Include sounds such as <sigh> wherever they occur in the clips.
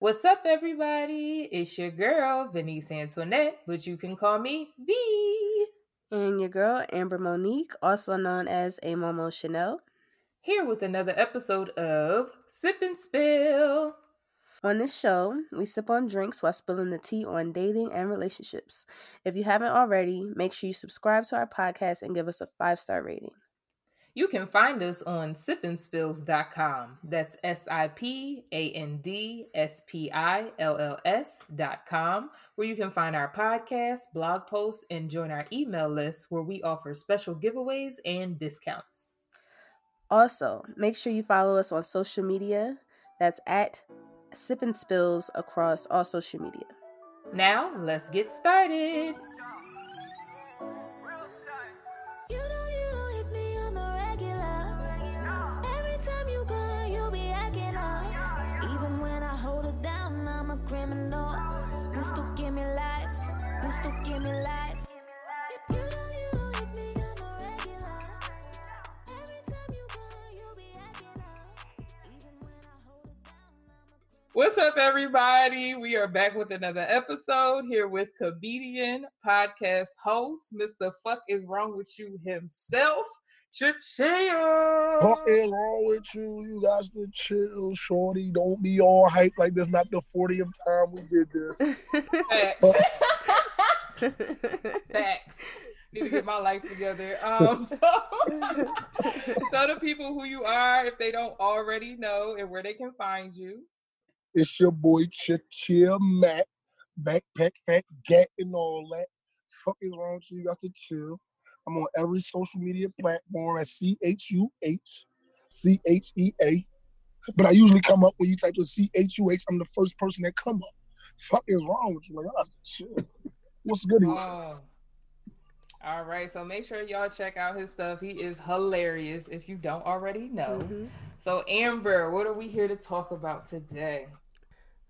What's up, everybody? It's your girl, Venice Antoinette, but you can call me V. And your girl, Amber Monique, also known as A Momo Chanel. Here with another episode of Sip and Spill. On this show, we sip on drinks while spilling the tea on dating and relationships. If you haven't already, make sure you subscribe to our podcast and give us a five star rating. You can find us on sipandspills.com. That's S I P A N D S P I L L S.com, where you can find our podcast, blog posts, and join our email list where we offer special giveaways and discounts. Also, make sure you follow us on social media. That's at Sip and Spills across all social media. Now, let's get started. Hold it down, I'm a What's up, everybody? We are back with another episode here with comedian, podcast host, Mr. Fuck is Wrong with You himself, Cha-chia. What is wrong with you? You got to chill, shorty. Don't be all hype like this. Not the 40th time we did this. Facts. <laughs> <laughs> Facts. Need to get my life together. Um, <laughs> so tell the people who you are if they don't already know and where they can find you. It's your boy Chill Matt, backpack, fat, gat, and all that. Fuck is wrong with you? You got to chill. I'm on every social media platform at C H U H C H E A. But I usually come up when you type in C H U H. I'm the first person that come up. Fuck is wrong with you? Like, I got to chill. What's good? Oh. All right, so make sure y'all check out his stuff. He is hilarious if you don't already know. Mhm. So, Amber, what are we here to talk about today?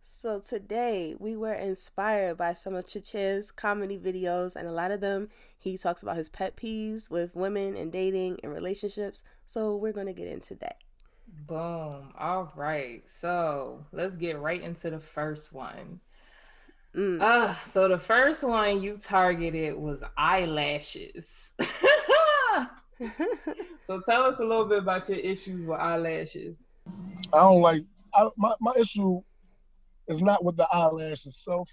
So today we were inspired by some of Chiche's comedy videos, and a lot of them he talks about his pet peeves with women and dating and relationships. So we're gonna get into that. Boom. All right, so let's get right into the first one. Mm. Uh, so the first one you targeted was eyelashes. <laughs> so tell us a little bit about your issues with eyelashes. I don't like, I, my, my issue is not with the eyelash itself.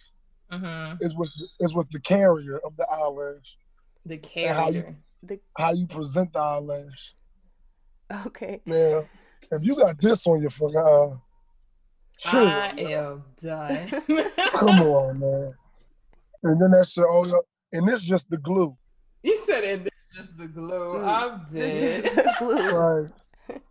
Mm-hmm. It's with, it's with the carrier of the eyelash. The how you- carrier. the, how you present the eyelash. okay. Yeah. if you got this on your fucking eye, sure, I am done. <laughs> come <laughs> on, man. And then that shit all up, and this just the glue, You said it. It's just the glue. Mm. I'm This dead. is the glue. <laughs> right?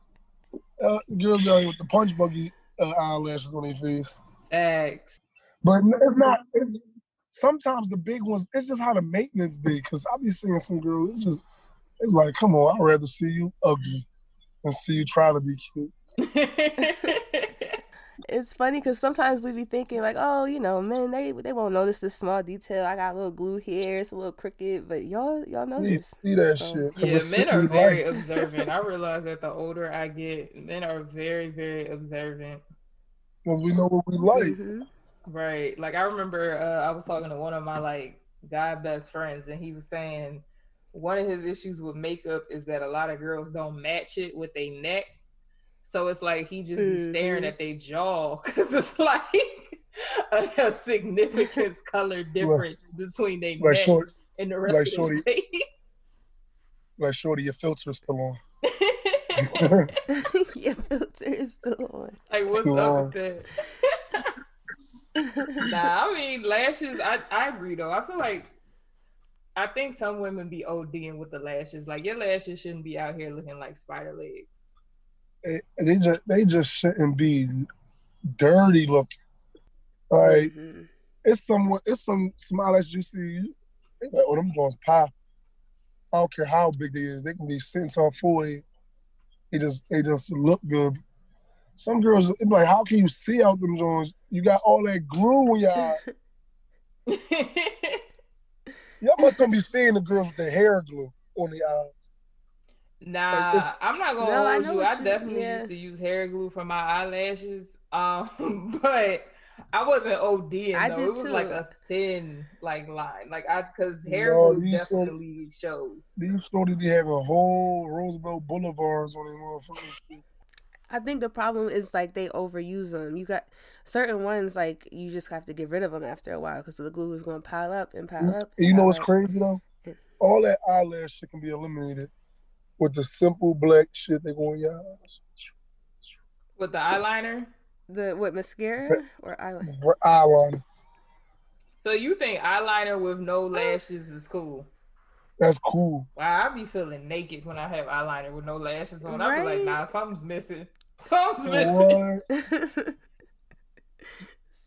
Uh, girls down here with the punch buggy uh, eyelashes on their face, X. but it's not. It's sometimes the big ones. It's just how the maintenance be. Cause I be seeing some girls. It's just, it's like, come on, I'd rather see you ugly than see you try to be cute. It's funny because sometimes we be thinking like, oh, you know, men they they won't notice this small detail. I got a little glue here, it's a little crooked, but y'all y'all See, notice. see that So- shit. 'cause yeah, men are very right. observant. I <laughs> realize that the older I get, men are very, very observant. Because we know what we like. Mhm. Right. Like I remember uh, I was talking to one of my like guy best friends and he was saying one of his issues with makeup is that a lot of girls don't match it with a neck. So it's like he just be staring Mhm. at their jaw <laughs> because it's like a, a significant <laughs> color difference between their Like neck short, and the rest like of shorty- their face. like shorty, your filter's still on. <laughs> Your filter is still on. like what's Wow. up with that? nah, I mean lashes. I I agree though. I feel like I think some women be ODing with the lashes. Like your lashes shouldn't be out here looking like spider legs. They, just they just shouldn't be dirty looking. Like Mhm. it's some it's some some eyelashes you see. Like, oh, them joints pop. I don't care how big they is. They can be sitting on forehead. They just they just look good. Some girls it be like, how can you see out them joints? You got all that glue in your eye. <laughs> Y'all must gonna be seeing the girls with the hair glue on the eyes. Nah, it's- I'm not gonna No, hold know you. I definitely yeah. used to use hair glue for my eyelashes. Um, <laughs> but I wasn't ODing I though. did It was like a thin like line. Like I because hair No, glue you saw- definitely shows. These started to have a whole Roosevelt Boulevards on their motherfucking. I think the problem is like they overuse them. You got certain ones like you just have to get rid of them after a while because the glue is going to pile up and pile up. And you know what's up. crazy though? All that eyelash shit can be eliminated with the simple black shit they go in your eyes. With the eyeliner. The what mascara or eyeliner? Br- Eyeliner. So you think eyeliner with no lashes is cool? That's cool. Wow, I be feeling naked when I have eyeliner with no lashes on. I be like, nah, something's missing. <laughs> Something's missing. <laughs>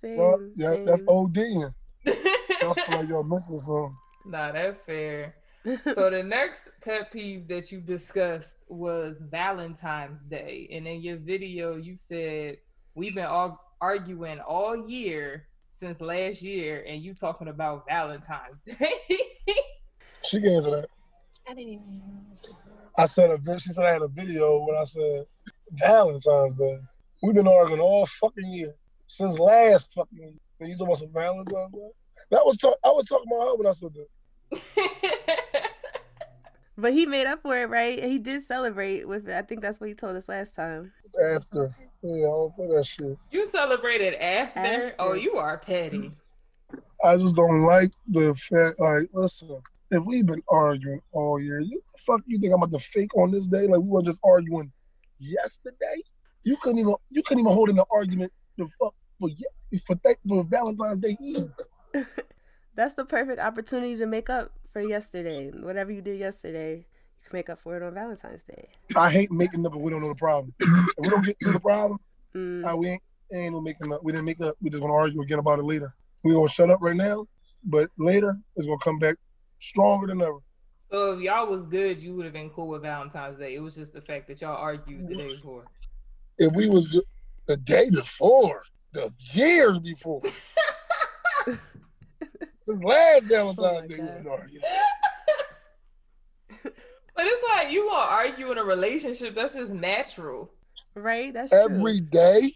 Same. Well, yeah, that's same. ODing. <laughs> I feel like you're missing something. nah, that's fair. <laughs> So the next pet peeve that you discussed was Valentine's Day, and in your video you said we've been all arguing all year since last year, and you talking about Valentine's Day. <laughs> She can answer that. I didn't even I said a vid- she said I had a video when I said Valentine's Day. We've been arguing all fucking year since last fucking year. And you talking about some Valentine's Day? That was talk- I was talking about her when I said that. <laughs> But he made up for it, right? He did celebrate with it. I think that's what he told us last time. After, yeah, I don't that shit. you celebrated after? After. Oh, you are petty. I just don't like the fact. Like, listen, if we've been arguing all year, you fuck, you think I'm about to fake on this day? Like we were just arguing yesterday. You couldn't even you couldn't even hold in the argument the fuck for ye- for th- for Valentine's Day Eve. <laughs> That's the perfect opportunity to make up for yesterday. Whatever you did yesterday, you can make up for it on Valentine's Day. I hate making up, but we don't know the problem. if we don't get through the problem, Mm. uh, we ain't, ain't no making up. We didn't make up. We just gonna argue again about it later. We gonna shut up right now, but later it's gonna come back stronger than ever. So if y'all was good, you would have been cool with Valentine's Day. It was just the fact that y'all argued the day before. If we was good the day before, the years before, <laughs> this last oh Valentine's Oh Day, we God. been. <laughs> But it's like you gonna argue in a relationship. That's just natural. Right? That's true. every day.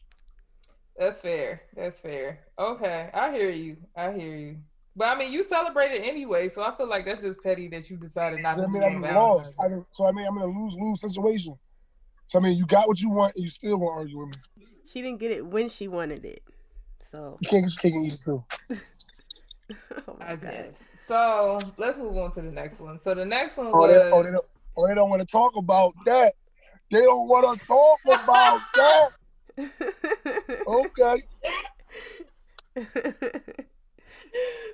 That's fair. That's fair. Okay, I hear you. I hear you. But I mean, you celebrated anyway, so I feel like that's just petty that you decided not So, I to. mean, I it just on lost. I Valentine's just, so I mean, I'm in a lose lose situation. So I mean, you got what you want, and you still want to argue with me. She didn't get it when she wanted it. So, You can't get your cake and eat it too. <laughs> <laughs> oh my I God. guess. So let's move on to the next one. So the next one Oh, was they, oh, they don't, oh, they don't want to talk about that. They don't want to talk about <laughs> that. Okay. <laughs>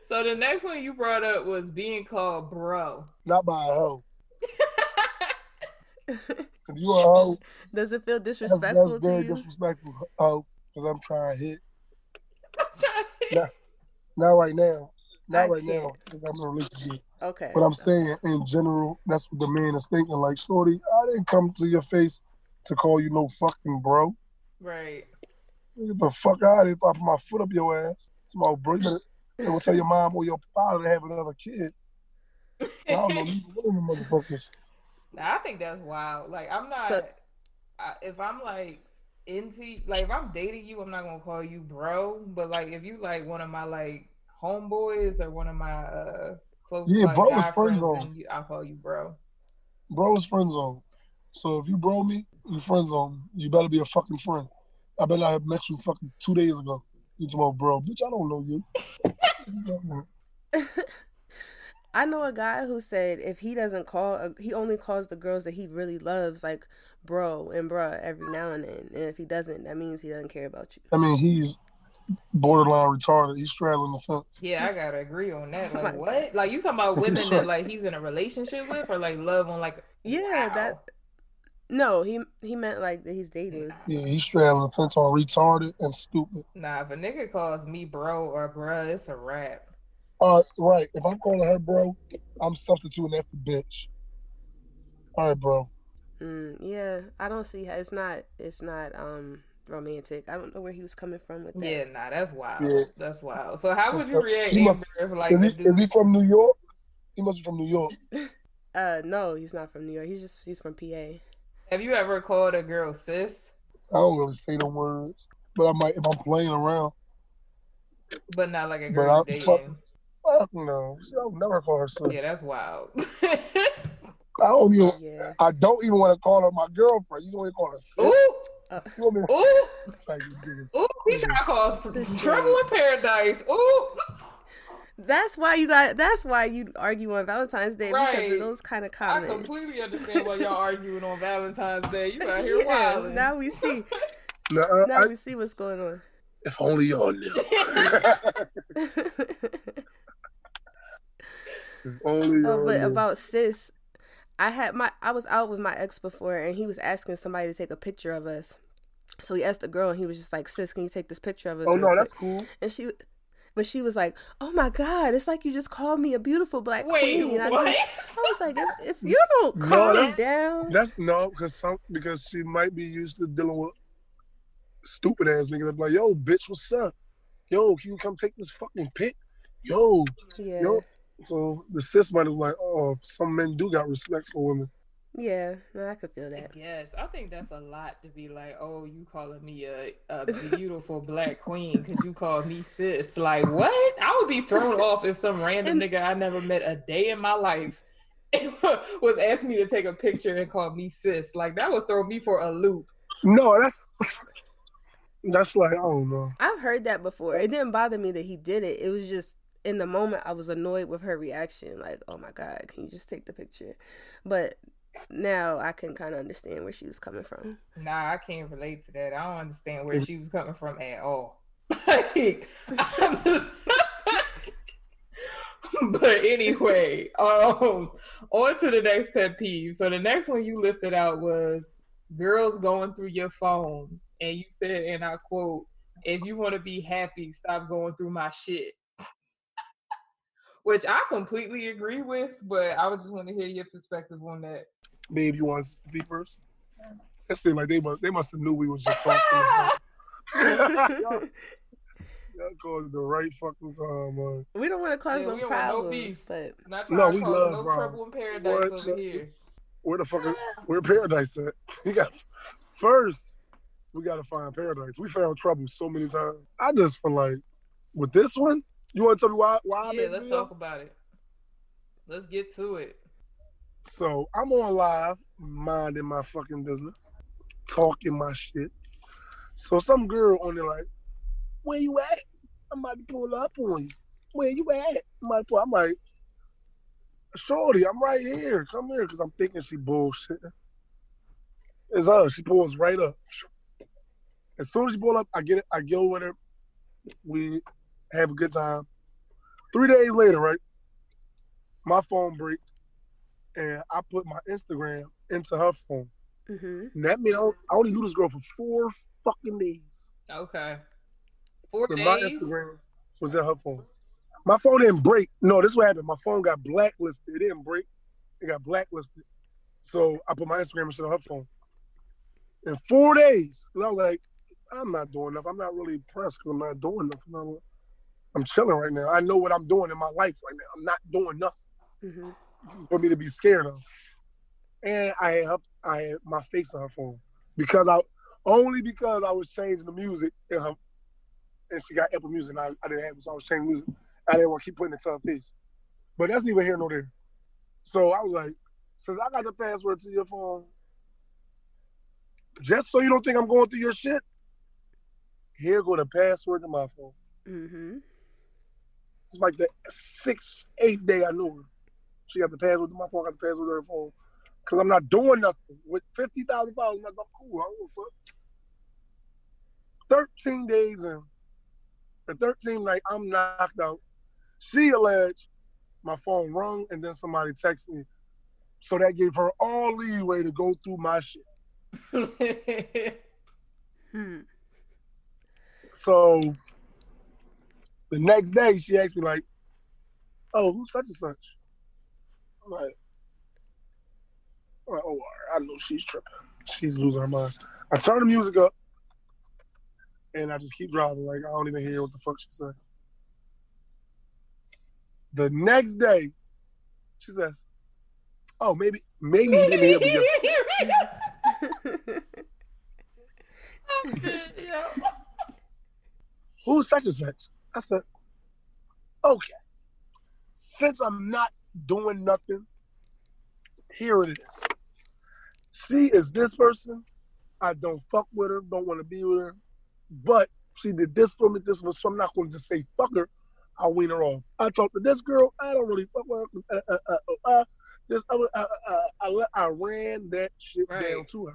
so the next one you brought up was being called bro. Not by a hoe. You a hoe, Does it feel disrespectful that's to very you? disrespectful. Hoe, because I'm trying to hit. I'm trying to- Yeah. Not right now. Not I right now. can't. Because I'm in a relationship. Okay. But I'm saying in general, that's what the man is thinking. Like, Shorty, I didn't come to your face to call you no fucking bro. Right. Get the fuck out of here if I put my foot up your ass. Tomorrow, bro, you better you will tell your mom or your father to have another kid. I don't know, neither one of them <laughs> motherfuckers. Nah, I think that's wild. Like I'm not. So- I, if I'm like into like if I'm dating you, I'm not gonna call you bro. But like if you like one of my like homeboys or one of my uh close Yeah, like, bro guy is friend zone. you, I'll call you bro. Bro is friend zone. So if you bro me, you friend zone. You better be a fucking friend. I bet I have met you fucking two days ago. You talking about bro. Bitch, I don't know you. <laughs> <laughs> I know a guy who said if he doesn't call, uh, he only calls the girls that he really loves, like bro and bruh, every now and then. And if he doesn't, that means he doesn't care about you. I mean, he's borderline retarded. He's straddling the fence. Yeah, I gotta agree on that. <laughs> Like my what? Like you talking about <laughs> women that like he's in a relationship with, or like love on like Yeah, wow. that. No, he he meant like that he's dating. Yeah, he's straddling the fence on retarded and stupid. Nah, if a nigga calls me bro or bruh, it's a rap. All right, right. If I'm calling her bro, I'm substituting that for bitch. All right, bro. Mm, yeah, I don't see how it's not. It's not um romantic. I don't know where he was coming from with that. Yeah, nah, that's wild. Yeah. That's wild. So how would you react he mu- Amber, if like Is he dude- is he from New York? He must be from New York. <laughs> Uh, no, he's not from New York. He's just he's from PA. Have you ever called a girl sis? I don't really say the words, but I might if I'm playing around. But not like a But girl I'm dating. Fuck- Fuck no. She I would never call her sis. Yeah, that's wild. <laughs> I don't even. Yeah. I don't even want to call her my girlfriend. You don't even call her sis. ooh, You want me to- ooh, like, niggas. ooh. He trying to cause This trouble in paradise. Ooh. That's why you got. That's why you argue on Valentine's Day because of those kind of comments. I completely understand why y'all arguing on Valentine's Day. You out here <laughs> Yeah, wild. now we see. <laughs> Nuh-uh, Now I- we see what's going on. if only y'all knew. If only y'all Oh, but knew. about sis, I had my I was out with my ex before, and he was asking somebody to take a picture of us. So he asked the girl, and he was just like, "Sis, can you take this picture of us?" oh real no, that's cool. And she, but she was like, "Oh my god, it's like you just called me a beautiful black Wait, queen." And what? I, just, I was like, if, "If you don't No, calm that's- down, That's no, because some because she might be used to dealing with stupid ass niggas. that be Like, yo, bitch, what's up? Yo, can you come take this fucking pic? Yo, yeah, yo. So the sis might have like, oh, some men do got respect for women. yeah, no, I could feel that." Yes, I think that's a lot to be like, oh, you calling me a, a beautiful <laughs> black queen because you called me sis. Like, what? I would be thrown <laughs> off if some random nigga I never met a day in my life <laughs> was asking me to take a picture and call me sis. Like, that would throw me for a loop. No, that's that's like I don't know. I've heard that before. It didn't bother me that he did it. It was just in the moment I was annoyed with her reaction. Like, oh my god, can you just take the picture? But now I can kind of understand where she was coming from. Nah, I can't relate to that. I don't understand where she was coming from at all. <laughs> like, I'm just- <laughs> but anyway, um, on to the next pet peeve. So the next one you listed out was girls going through your phones, and you said, and I quote, "If you want to be happy, stop going through my shit." Which I completely agree with, but I would just want to hear your perspective on that. Babe, you want to speak first? It seemed like they must they must have knew we was just talking. <laughs> y'all, y'all called it the right fucking time, man. We don't want to cause Yeah, no we no problems, but Not No, we to love no Rob. trouble in paradise What? over here. Where the fuck is where paradise at? <laughs> We got first we gotta find paradise. We found trouble so many times. I just feel like with this one, you wanna tell me why why Yeah, let's video? talk about it. Let's get to it. So I'm on live, minding my fucking business, talking my shit. So some girl on there like, where you at? I'm about to pull up on you. Where you at? I'm, about to pull. I'm like, Shorty, I'm right here. Come here, because I'm thinking she bullshit. It's her. She pulls right up. As soon as she pull up, I get it. I go with her. We have a good time. Three days later, right? My phone break and I put my Instagram into her phone. hmm that means I only knew this girl for four fucking days. Okay. Four But my. Instagram was in her phone. My phone didn't break. No, this is what happened. My phone got blacklisted. It didn't break. It got blacklisted. So I put my Instagram into her phone. In four days, I was like, I'm not doing enough. I'm not really impressed because I'm not doing nothing. I'm, chilling right now. I know what I'm doing in my life right now. I'm not doing nothing. hmm for me to be scared of. And I had her, I had my face on her phone because I only because I was changing the music in her, and she got Apple Music. And I, I didn't have it, so I was changing music. I didn't want to keep putting it to her face, but that's neither here nor there. So I was like, since I got the password to your phone, just so you don't think I'm going through your shit, here go the password to my phone. hmm It's like the sixth, eighth day I knew her. She got the password to my phone, I got the password to her phone. Cause I'm not doing nothing. With fifty thousand dollars, I'm not cool. I don't give a fuck. Thirteen days in. The 13th night, I'm knocked out. She alleged my phone rung and then somebody texted me. So that gave her all leeway to go through my shit. <laughs> Hmm. So the next day, she asked me like, "Oh, who's such and such?" I'm like, I'm like, "Oh, I know she's tripping. She's losing her mind." I turn the music up, and I just keep driving. Like I don't even hear what the fuck she said. The next day, she says, "Oh, maybe, maybe he didn't hear me <laughs> yesterday. <laughs> Who's such and such?" I said, Okay. Since I'm not doing nothing, here it is. She is this person. I don't fuck with her, don't want to be with her. But she did this for me, this was so I'm not going to just say fuck her. I'll wean her off. I talked to this girl. I don't really fuck with her. Uh, uh, uh, uh, this other, uh, uh, uh, I, let, I ran that shit Right. down to her.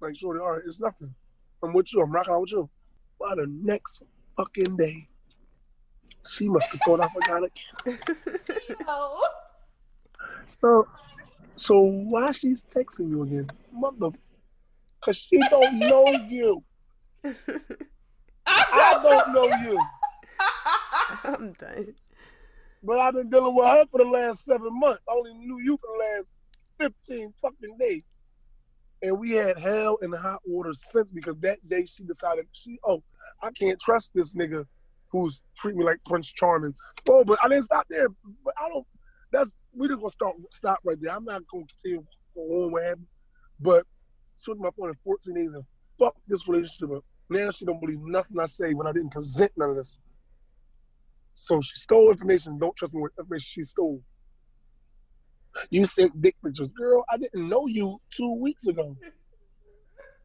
Like, shorty, all right, it's nothing. I'm with you. I'm rocking out with you. By the next fucking day, she must have thought I forgot again. Oh. So, so why she's texting you again, mother? Cause she don't know you. I don't know you, I'm done. but I've been dealing with her for the last seven months. I only knew you for the last fifteen fucking days, and we had hell and hot water since because that day she decided she oh I can't trust this nigga who's treating me like Prince Charming. Oh, but I didn't stop there. But I don't. That's we just gonna start stop right there. I'm not gonna continue on what happened, but she my phone in 14 days and fuck this relationship up. Now she don't believe nothing I say when I didn't present none of this. So she stole information. Don't trust me with information she stole. You sent dick pictures, girl. I didn't know you two weeks ago.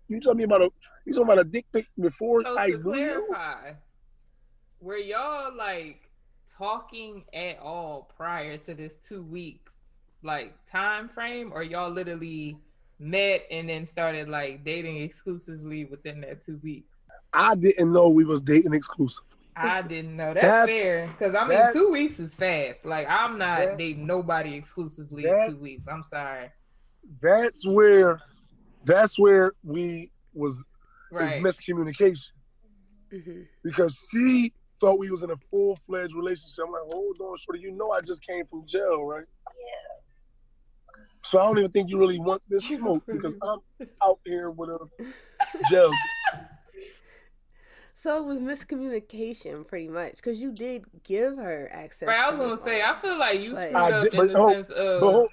You told me about a you me about a dick pic before So I to knew you. clarify, were y'all like talking at all prior to this two weeks like time frame, or y'all literally met and then started like dating exclusively within that two weeks? I didn't know we was dating exclusive. I didn't know. That's, That's- fair because I mean, two weeks is fast. Like I'm not dating nobody exclusively in two weeks. I'm sorry. That's where that's where we was Right. is miscommunication. hmm because she thought we was in a full fledged relationship. I'm like, hold on, shorty, you know I just came from jail, right? Yeah. So I don't even think you really want this smoke because I'm <laughs> out here with a jail. So it was miscommunication, pretty much, because you did give her access. Right, I was gonna say. I feel like you screwed I up did- in the hold- sense of But hold-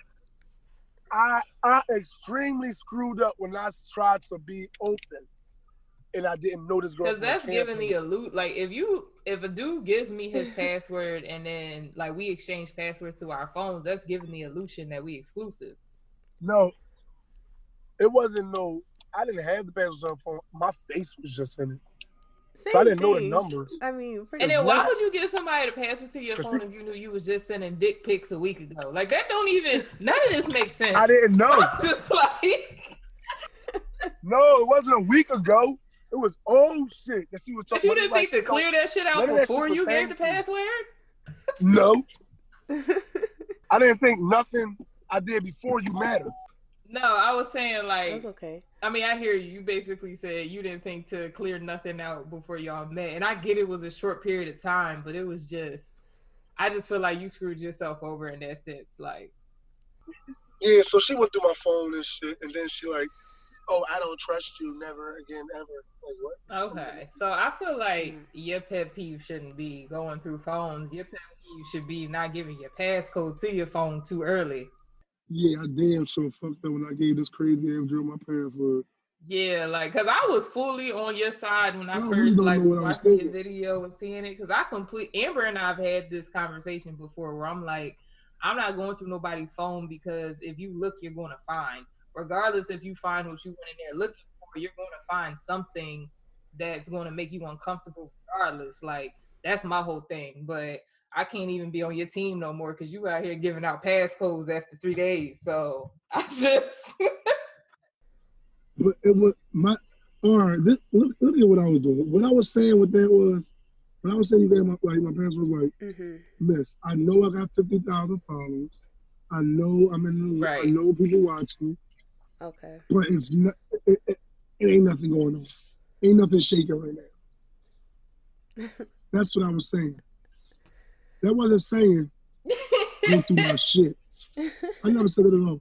I I extremely screwed up when I tried to be open, and I didn't know this girl. Because that's giving the allude. Like if you if a dude gives me his password and then like we exchange passwords to our phones, that's giving the illusion that we exclusive. No, it wasn't no. I didn't have the password on the phone. My face was just in it, so I didn't know the numbers. I mean, And then why not- would you give somebody the password to your phone if you knew you was just sending dick pics a week ago? Like that don't even none of this makes sense. I didn't know. <laughs> I'm just like No, it wasn't a week ago. It was old shit that she was but talking you didn't think to clear that shit out none of that before shit you gave the password? No, <laughs> I didn't think nothing I did before you mattered. No, I was saying like That's like okay. I mean, I hear you. You basically said you didn't think to clear nothing out before y'all met, and I get it was a short period of time, but it was just, I just feel like you screwed yourself over in that sense. Like, Yeah, so she went through my phone and shit, and then she like, "Oh, I don't trust you, never again, ever." Like what? okay, so I feel like Mm. your pet peeve shouldn't be going through phones. Your pet peeve should be not giving your passcode to your phone too early. Yeah, I damn sure fucked up when I gave this crazy ass girl my password. Yeah, like, cause I was fully on your side when I really first like know what I was watching your video and seeing it. Cause I complete Amber and I've had this conversation before where I'm like, I'm not going through nobody's phone because if you look, you're going to find. Regardless if you find what you went in there looking for, you're going to find something that's going to make you uncomfortable. Regardless, like that's my whole thing. But I can't even be on your team no more because you out here giving out passcodes after three days. So <laughs> I just. But it was my. All right, this, look, look at what I was doing. What I was saying with that was, when I was saying you gave my like my parents was like, hmm Miss, I know I got fifty thousand followers. I know I'm in the. Right. I know people watching. Okay. but it's not. It, it, it ain't nothing going on. Ain't nothing shaking right now. <laughs> That's what I was saying. That wasn't saying <laughs> go through my shit. I never said it at all.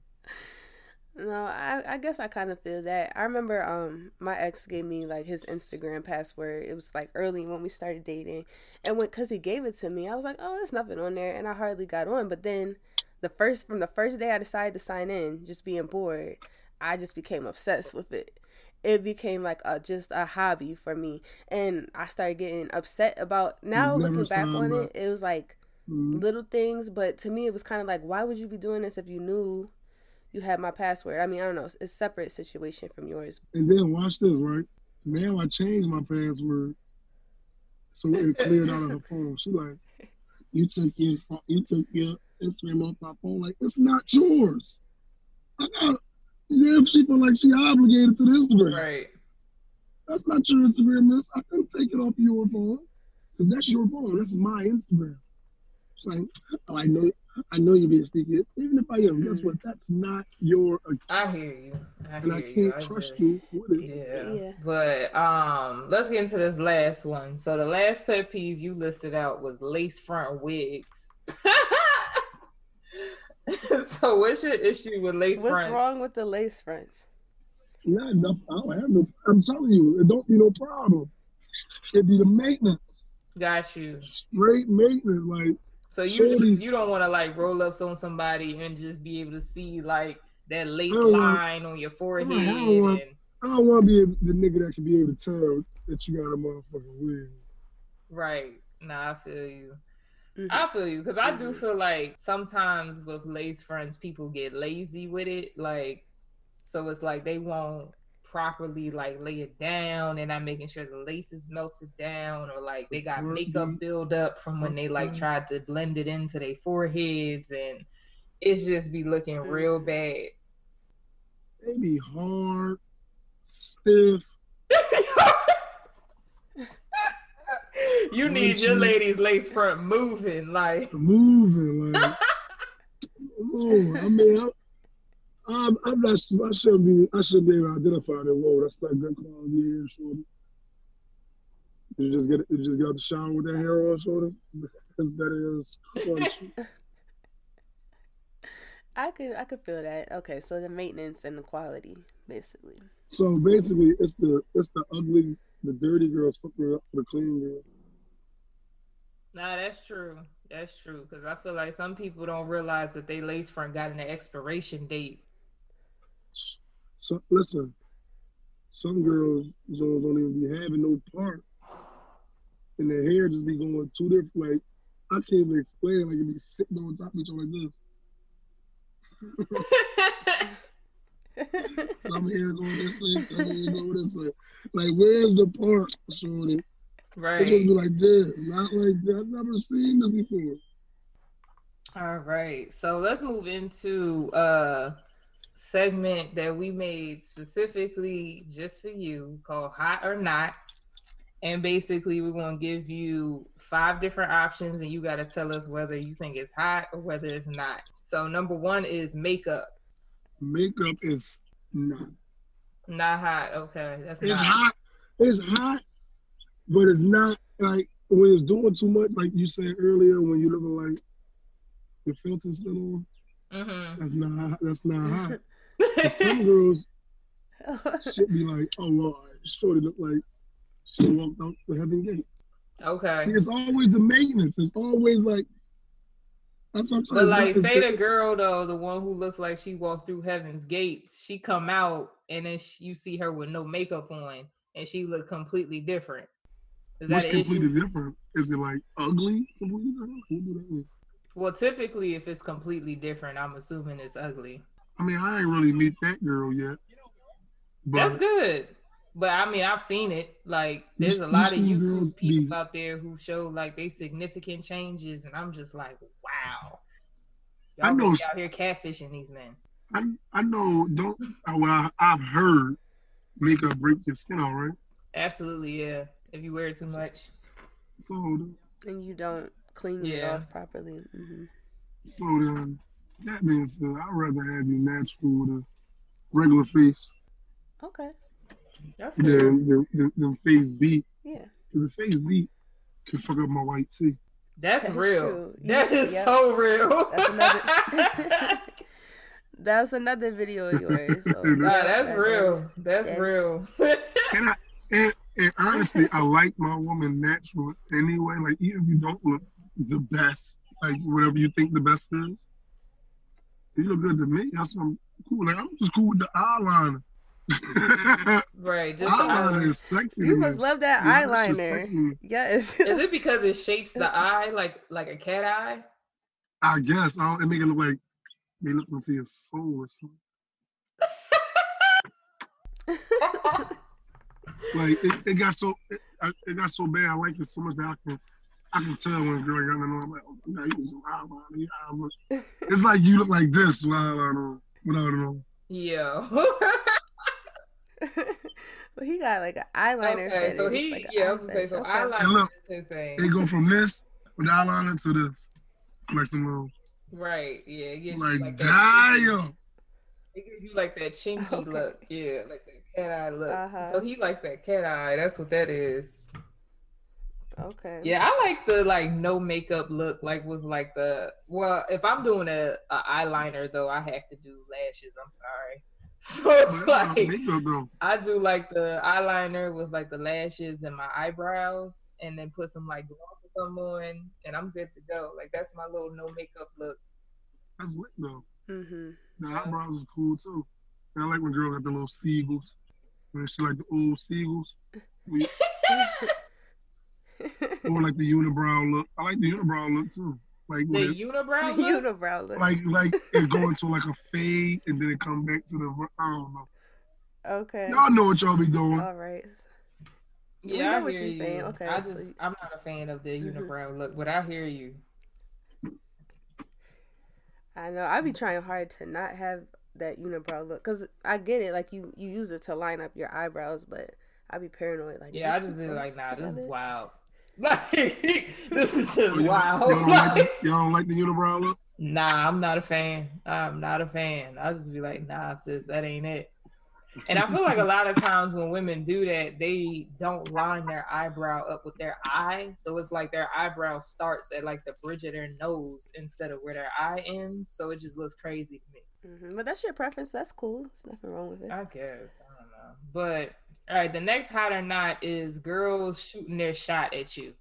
No, I, I guess I kind of feel that. I remember um my ex gave me like his Instagram password. It was like early when we started dating, and when cause he gave it to me, I was like, oh, there's nothing on there, and I hardly got on. But then, the first from the first day I decided to sign in, just being bored, I just became obsessed with it. It became like a just a hobby for me, and I started getting upset about. Now looking back on up. it, it was like Mhm. little things, but to me, it was kind of like, why would you be doing this if you knew you had my password? I mean, I don't know. It's a separate situation from yours. And then watch this, right? Now I changed my password, so it <laughs> cleared out of her phone. She like, you took your you took your Instagram off my phone. Like it's not yours. I got. Yeah, she feel like she obligated to the Instagram. Right. That's not your Instagram, miss. I couldn't take it off your phone because that's your phone. That's my Instagram. It's like, oh, I know, I know you're being sneaky. Even if I am, guess what? That's not your account, I hear you. I and hear I you. can't I trust just- you with it. Yeah. Yeah. But um let's get into this last one. So the last pet peeve you listed out was lace front wigs. <laughs> <laughs> so what's your issue with lace What's fronts? wrong with the lace fronts? Not enough. I don't have no. I'm telling you, it don't be no problem. It be the maintenance, Got you. straight maintenance. Like So you just you don't want to like roll up on somebody and just be able to see like that lace I don't want- line on your forehead I don't want- and I don't want to be able- the nigga that can be able to tell that you got a motherfucking wig. right. Nah, I feel you. Mhm. I feel you because I do Mhm. feel like sometimes with lace fronts, people get lazy with it. Like, so it's like they won't properly like lay it down and not making sure the lace is melted down or like they got Mhm. makeup build up from when they like tried to blend it into their foreheads and it's just be looking real bad. They be hard, stiff. <laughs> you need your lady's lace front moving like <laughs> moving like. <laughs> oh, I mean, I, I'm, I'm not. I shouldn't be. I shouldn't be able to identify that. Whoa, that's not good quality hair, shorty. You just get? Did you just get out the shower with that hair on, shorty? <laughs> Because that is. I could I could feel that. Okay, so the maintenance and the quality, basically. so basically, it's the it's the ugly, the dirty girls fucking up the clean girl. Nah, that's true. That's true. Because I feel like some people don't realize that they lace front got an expiration date. So listen, some girls Jones don't even be having no part, and their hair just be going two different. Like I can't even explain. Like it be sitting on top of each other like this. <laughs> Some hair going this way, some hair going this way. Like where's the part, shorty? It's right. gonna be like this, not like that. I've never seen this before. All right. So let's move into a segment that we made specifically just for you called Hot or Not. And basically, we're going to give you five different options, and you got to tell us whether you think it's hot or whether it's not. So, number one is makeup. Makeup is not. Not hot. Okay. That's It's not. hot. It's hot, but it's not like when it's doing too much. Like you said earlier, when you looking like your filter's still on. Mm-hmm. That's not. hot- That's not hot. <laughs> Some girls <laughs> should be like, oh Lord, shorty look like she walked out the heaven gate. okay. See, it's always the maintenance. It's always like. That's what I'm saying. But like, say the- the girl though, the one who looks like she walked through heaven's gates, she come out and then she, you see her with no makeup on, and she look completely different. Is What's completely issue? different? Is it like ugly? Completely different? What do that mean? Well, typically, if it's completely different, I'm assuming it's ugly. I mean, I ain't really meet that girl yet. But That's good. But I mean, I've seen it. Like, there's a lot of YouTube people out there who show like they significant changes, and I'm just like, wow. I Y'all know really s- out here catfishing these men. I I know don't well I, I've heard makeup break your skin all right. Absolutely, yeah. If you wear it too much. So and you don't clean it Yeah. off properly. hmm so then that being said, I'd rather have you natural with a regular face Okay. That's fair. than than, than, than face beat. Yeah. The face beat can fuck up my white tee. That's, That's real. true. That You- is yep. so real. That's another. <laughs> That's another video of yours. So, Nah, <laughs> Nah, yeah, that's that real. is- That's that is- real. And I and, and honestly, I like my woman natural anyway. Like even if you don't look the best, like whatever you think the best is, you look good to me. That's what I'm cool. Like I'm just cool with the eyeliner. <laughs> Right, just the eyeliner eyeliner. is sexy. You must me. love that Yeah, eyeliner. sexy. Yes. <laughs> Is it because it shapes the eye like like a cat eye? I guess. I don't, it make it look like they look into your soul or something. <laughs> Like it, it got so it, it got so bad. I like it so much that I can I can tell when a girl got on. I'm like, oh, now you some eyeliner. Your eyes It's like you look like this with eyeliner on, without it on. Yeah. but he got like an eyeliner. okay, so he like yeah, I was gonna say so fetish. Okay. Eyeliner look, is his thing. They go from this with eyeliner to this. Like some little Right, yeah, it gives you like, like that. damn. It gives you like that chinky Okay. look, yeah, like that cat eye look. Uh-huh. So he likes that cat eye. That's what that is. Okay. Yeah, I like the like no makeup look, like with like the well, if I'm doing a, a eyeliner though, I have to do lashes. I'm sorry. <laughs> So it's like. I do like the eyeliner with like the lashes and my eyebrows, and then put some like gloss or something on, and I'm good to go. Like that's my little no makeup look. That's lit though. Mm-hmm. The eyebrows is cool too. And I like when girls got the little seagulls. When she like the old seagulls. <laughs> We- or like the unibrow look. I like the unibrow look too. Like The when unibrow look. Unibrow look. like like <laughs> it go into like a fade and then it come back to the I don't know. okay. Y'all know what y'all be doing. All right. We Yeah, know I what hear you're you. saying. Okay, I so just you- I'm not a fan of the Mhm. unibrow look, but I hear you. I know. I be trying hard to not have that unibrow look because I get it. Like you, you use it to line up your eyebrows, but I'd be paranoid. Like, Yeah, I this just too feel like, nah, this is together? wild. <laughs> Like, this is just Oh, wild. Y'all don't, like the, <laughs> y'all don't like the unibrow look? Nah, I'm not a fan. I'm not a fan. I just be like, nah, sis, that ain't it. And I feel like a lot of <laughs> times when women do that, they don't line their eyebrow up with their eye. So it's like their eyebrow starts at like the bridge of their nose instead of where their eye ends. So it just looks crazy to me. Mhm, But that's your preference. That's cool. There's nothing wrong with it. I guess. I don't know. But all right, the next hot or not is girls shooting their shot at you.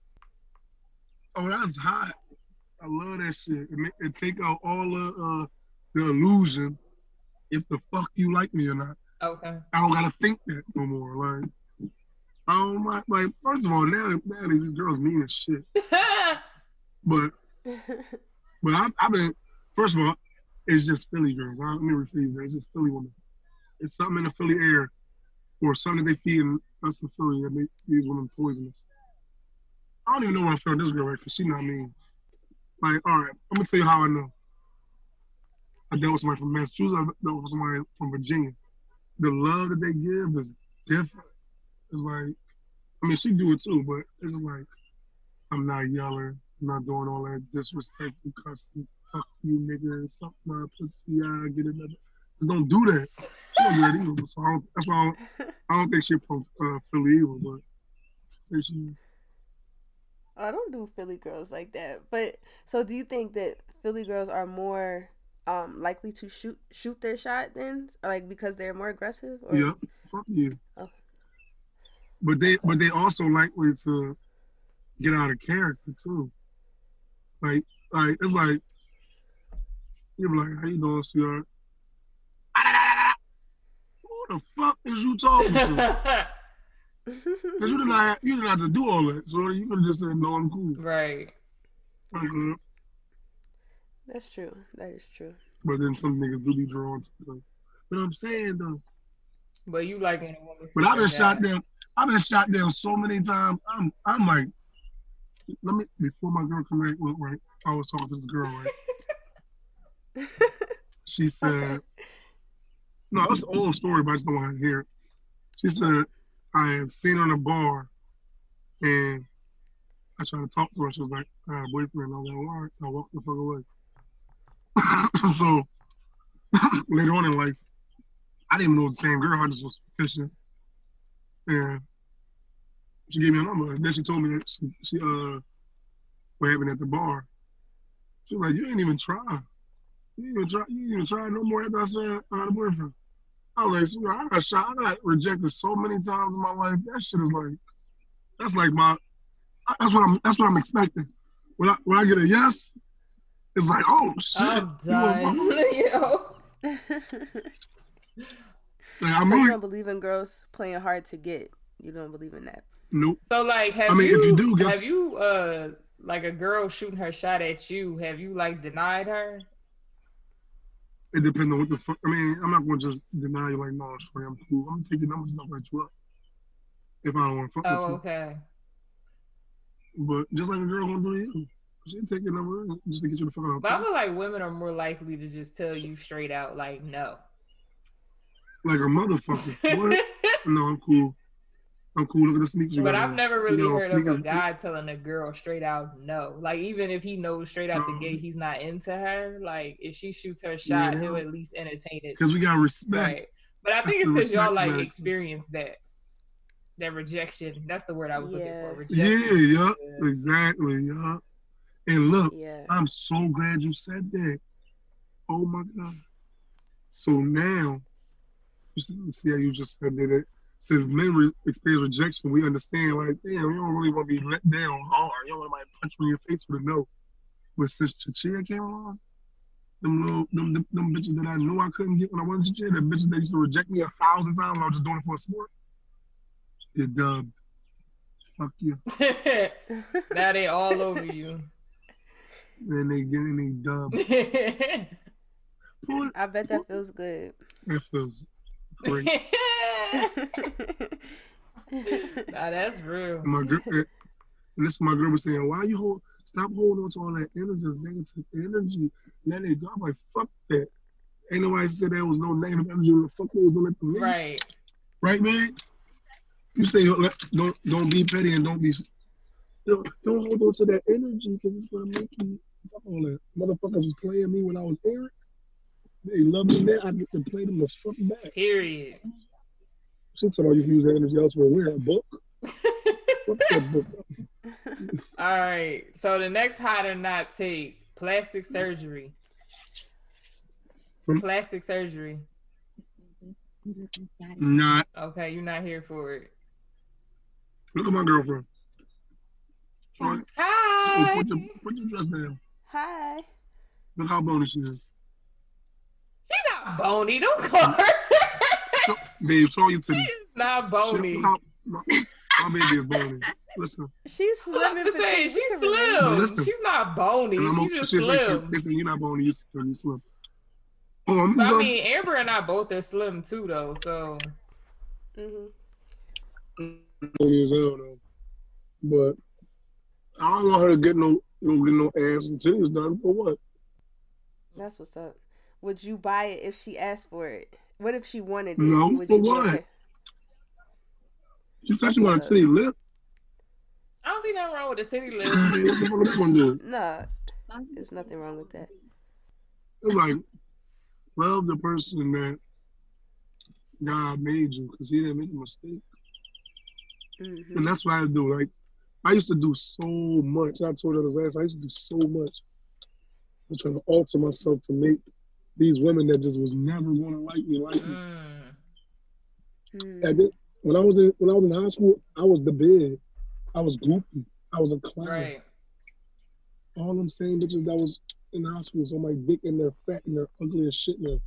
Oh, that's hot. I love that shit. It, make, it take out all the uh, the illusion if the fuck you like me or not. Okay. I don't gotta think that no more. Like, I don't like. Like, first of all, now, now these girls mean as shit. <laughs> But, <laughs> but I, I've been. First of all, it's just Philly girls. I, me rephrase that. It's just Philly women. It's something in the Philly air, or something they feed in us in Philly that make these women poisonous. I don't even know where I found this girl at because she not mean. Like, all right, I'm gonna tell you how I know. I dealt with somebody from Massachusetts. I dealt with somebody from Virginia. The love that they give is different. It's like, I mean, she do it too, but it's like, I'm not yelling, I'm not doing all that disrespectful cussing. Fuck you, nigga. Suck my pussy. I get another. Just don't do that. She don't do that either. So I don't, that's why I don't, I don't think she from uh, Philly either. But say she is. I don't do Philly girls like that. But so, do you think that Philly girls are more um likely to shoot shoot their shot then, like because they're more aggressive? Or? Yeah, fuck you. Oh. But they, but they also likely to get out of character too. Like, like it's like you're like, how you doing, sweetheart? Who the fuck is you talking to? <laughs> Because you didn't have, you didn't have to do all that. So you could have just said, no, I'm cool. right. Mhm. That's true. That is true. But then some niggas do be drawn to them. But I'm saying though, But you like when a woman. but I've been Yeah. shot down. I've been shot down so many times. I'm, I'm like, let me before my girl come back. Look, right, I was talking to this girl, right. She said, Okay. no, it's an old story, but I just don't want to hear it. She said, I have seen her in a bar, and I tried to talk to her. She was like, I have a boyfriend. I was like, all right, I walked the fuck away. <laughs> so <laughs> later on in life, I didn't know the same girl. I just was fishing, and she gave me a number. And then she told me that she, she uh what happened at the bar. She was like, you ain't even try. You ain't even try. You ain't even try no more after I said I had a boyfriend. I was like, I got shot. I got rejected so many times in my life. That shit is like, that's like my, that's what I'm, that's what I'm expecting. When I when I get a yes, it's like, oh shit. I'm you a done. <laughs> <laughs> Like, I'm so you don't believe in girls playing hard to get. You don't believe in that. nope. So like, have I mean, if you, you do, guess- have you uh like a girl shooting her shot at you? Have you like denied her? It depends on what the fuck. I mean, I'm not gonna just deny you like, no, sorry, I'm cool. I'm your numbers and I'll you up if I don't want to fuck Oh, with you. okay. But just like a girl gonna do to you, she take your number just to get you the fuck out. But I feel like women are more likely to just tell you straight out, like, no. Like a motherfucker. <laughs> what? No, I'm cool. I'm cool. Look at the sneakers. you But I've never really You know, heard of a guy telling a girl straight out no. Like even if he knows straight out the Um, gate he's not into her, like if she shoots her shot, Yeah. he'll at least entertain it. Because we got respect. Right. But I think That's it's because y'all like factor. experienced that. That rejection. That's the word I was Yeah. looking for. Yeah, Rejection. yeah, exactly, yeah. And look, Yeah. I'm so glad you said that. Oh my god. So now, you see, see how you just said that. Since men re- experience rejection, we understand like, damn, we don't really want to be let down hard. You don't want to punch you in your face with a no. But since Chachia came along, them little them, them, them bitches that I knew I couldn't get when I wanted Chachia, the bitches that used to reject me a thousand times when I was just doing it for a sport, you're dubbed. Fuck you. <laughs> now they all over you. And they getting they dubbed. <laughs> I bet that feels good. that feels great. <laughs> nah, that's real. my girl, eh, this is my girl was saying, why you hold, stop holding on to all that energy, this negative energy, let it go. I'm like, fuck that. Ain't nobody said there was no negative energy. What the fuck was doing it to me? Right. Right, man? You say, don't don't be petty and don't be, don't, don't hold on to that energy because it's going to make you, fuck all that. Motherfuckers was playing me when I was Eric. They love me now. I get to play them the fuck back. Period. She told me you can use that energy elsewhere. Where? A book? That book. <laughs> All right. So the next hot or not take plastic surgery. Hmm? Plastic surgery. Not. Okay, you're not here for it. Look at my girlfriend. Sorry. Hi. Put your, put your dress down. Hi. Look how bony she is. She's not bony. Don't call her. So, babe, show your She's not bony. Look how- My, my baby is bony. Listen. She's I'm slim. about and to say she's slim. Listen. She's not bony. She's gonna- just shit, slim. Listen, you're not bony. You you're slim. Oh, I'm I gonna- mean, Amber and I both are slim too, though. So Mm-hmm. bony as hell though. But I don't want her to get no, no get no ass and titties done for what? That's what's up. Would you buy it if she asked for it? What if she wanted it? No, Would for you what? okay? She said she want a titty lip. I don't see nothing wrong with the titty lip. <laughs> What the fuck gonna do? <laughs> Nah, there's nothing wrong with that. It's like love the person that God made you because He didn't make a mistake. hmm And that's what I do. Like I used to do so much. I told you this last. I used to do so much. I'm trying to alter myself to make these women that just was never going to like me like me. Mm. Mm. And then, when I was in when I was in high school, I was the big. I was goofy. I was a clown. Right. All them same bitches that was in high school, so my dick and they're fat and they're ugly as shit now.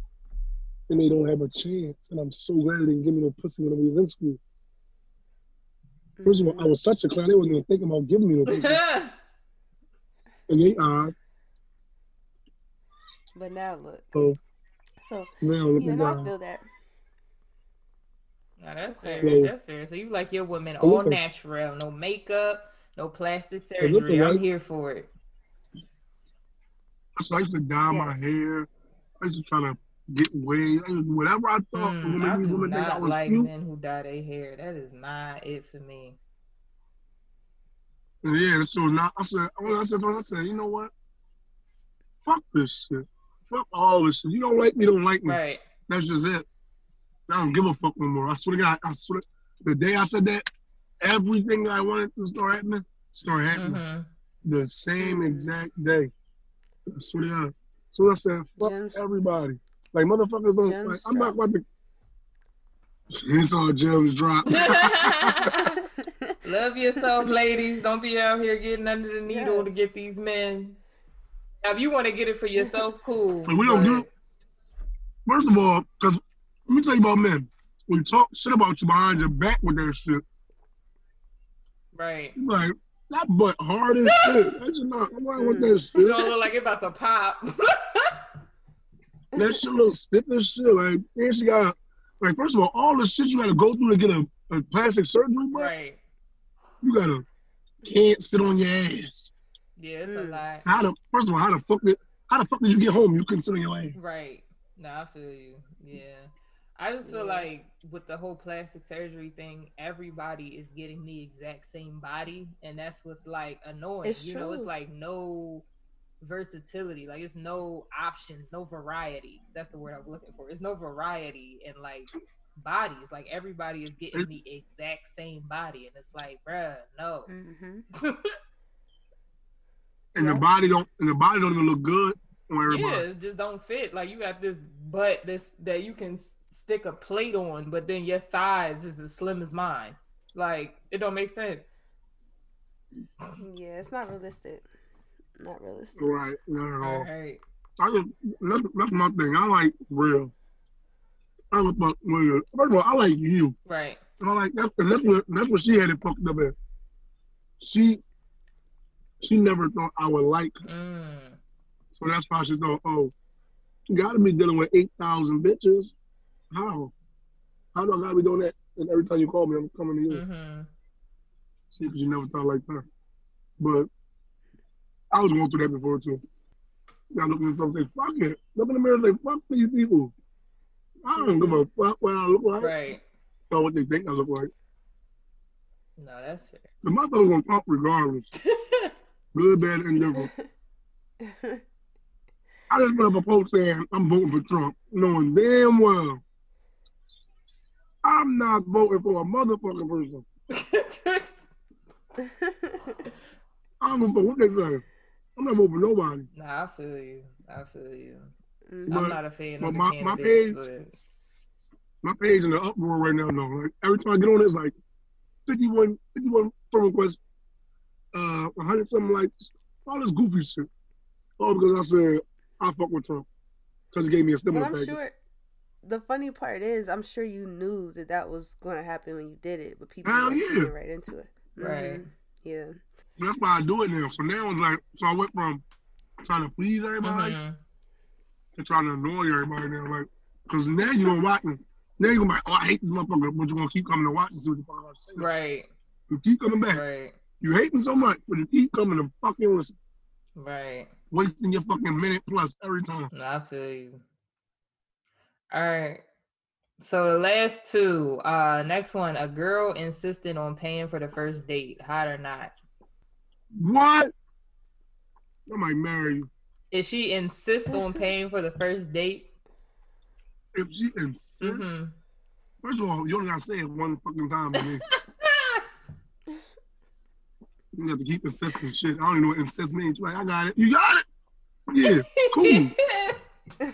And they don't have a chance. And I'm so glad they didn't give me no pussy when I was in school. First of all, I was such a clown, they wasn't even thinking about giving me no <laughs> pussy. and they are. But now look. So So now look yeah, at no, I that. feel that. Now that's fair. Yeah. That's fair. So you like your women Oh, all listen. natural, no makeup, no plastic listen, surgery. I'm right? here for it. So I used to dye my hair. I used to try to get waves. I whatever I thought Mm, would I do women think I not like cute. men who dye their hair. That is not it for me. Yeah, so now I said, when I said, I said, you know what? Fuck this shit. Fuck all this shit. You don't like me, don't like me. Right. That's just it. I don't give a fuck no more. I swear to God, I swear. The day I said that, everything that I wanted to start happening started happening. hmm The same exact day. I swear to God. So I said, fuck Gems. everybody. Like motherfuckers don't. Like, I'm not drop. about to. <laughs> It's all gems drop. <laughs> <laughs> Love yourself, ladies. Don't be out here getting under the needle to get these men. Now, if you want to get it for yourself, cool. We don't do- First of all, because let me tell you about men. we talk shit about you behind your back with that shit. Right. Like that butt hard as <laughs> shit. That's not. I'm not with that mm. shit? You don't look like it about to pop. That shit looks stiff as shit. Like, and she got like first of all, all the shit you gotta go through to get a, a plastic surgery, bro. right. You gotta can't sit on your ass. Yeah, it's a lot. How the first of all, how the fuck did how the fuck did you get home? You couldn't sit on your ass. Right. No, I feel you. Yeah. I just feel Yeah. like with the whole plastic surgery thing, everybody is getting the exact same body, and that's what's like annoying. It's you know, it's like no versatility, like it's no options, no variety. That's the word I'm looking for. It's no variety in like bodies. Like everybody is getting the exact same body, and it's like, bruh, no. Mm-hmm. <laughs> And Yeah. the body don't and the body don't even look good on Yeah, it just don't fit. Like you got this butt this that you can stick a plate on, but then your thighs is as slim as mine. Like it don't make sense. Yeah, it's not realistic. Not realistic. Right, not at all. All right. I just that's, that's my thing. I like real. I look about real. First of all, I like you. Right. And I like that's and that's what that's what she had it fucked up at. She she never thought I would like her. Mm. So that's why she thought, oh, you gotta be dealing with eight thousand bitches. How? How do I gotta be doing that? And every time you call me, I'm coming to you. Mm-hmm. See, because you never thought like that. But I was going through that before too. I look at myself and say, fuck it. Look in the mirror and say, fuck these people. I don't give a fuck what I look like Right. or what they think I look like. No, that's fair. The motherfucker's gonna pump regardless. <laughs> Good, bad, and indifferent. I just put up a post saying I'm voting for Trump, knowing damn well I'm not voting for a motherfucking person. I'm voting for what they say. I'm not voting for nobody. nah, I feel you. I feel you. I'm But- not a fan but of the my- my page- but My page in the uproar right now, though. Like every time I get on it, it's like 51, 51 friend requests, uh, 100 something likes, all this goofy shit. All because I said I fuck with Trump because he gave me a But stimulus I'm package. sure the funny part is, I'm sure you knew that that was going to happen when you did it, but people Hell were yeah. feeding right into it. Right. Mhm. Yeah. That's why I do it now. So now it's like, so I went from trying to please everybody Mhm. to trying to annoy everybody now. Like, because now you're gonna watch me. Now you're gonna be like, oh, I hate this motherfucker, but you're gonna keep coming to watch and see what the fuck I'm saying. right, You keep coming back. right, You hate me so much, but you keep coming to fucking listen, right. wasting your fucking minute plus every time. No, I feel you. All right. So the last two. Uh next one, a girl insisting on paying for the first date, hot or not. What? I might marry you. If she insists on paying for the first date, If she insists, hmm first of all, you only gotta say it one fucking time to me. <laughs> You have to keep insisting shit. I don't even know what insist means. Like, I got it. You got it? Yeah, cool. <laughs>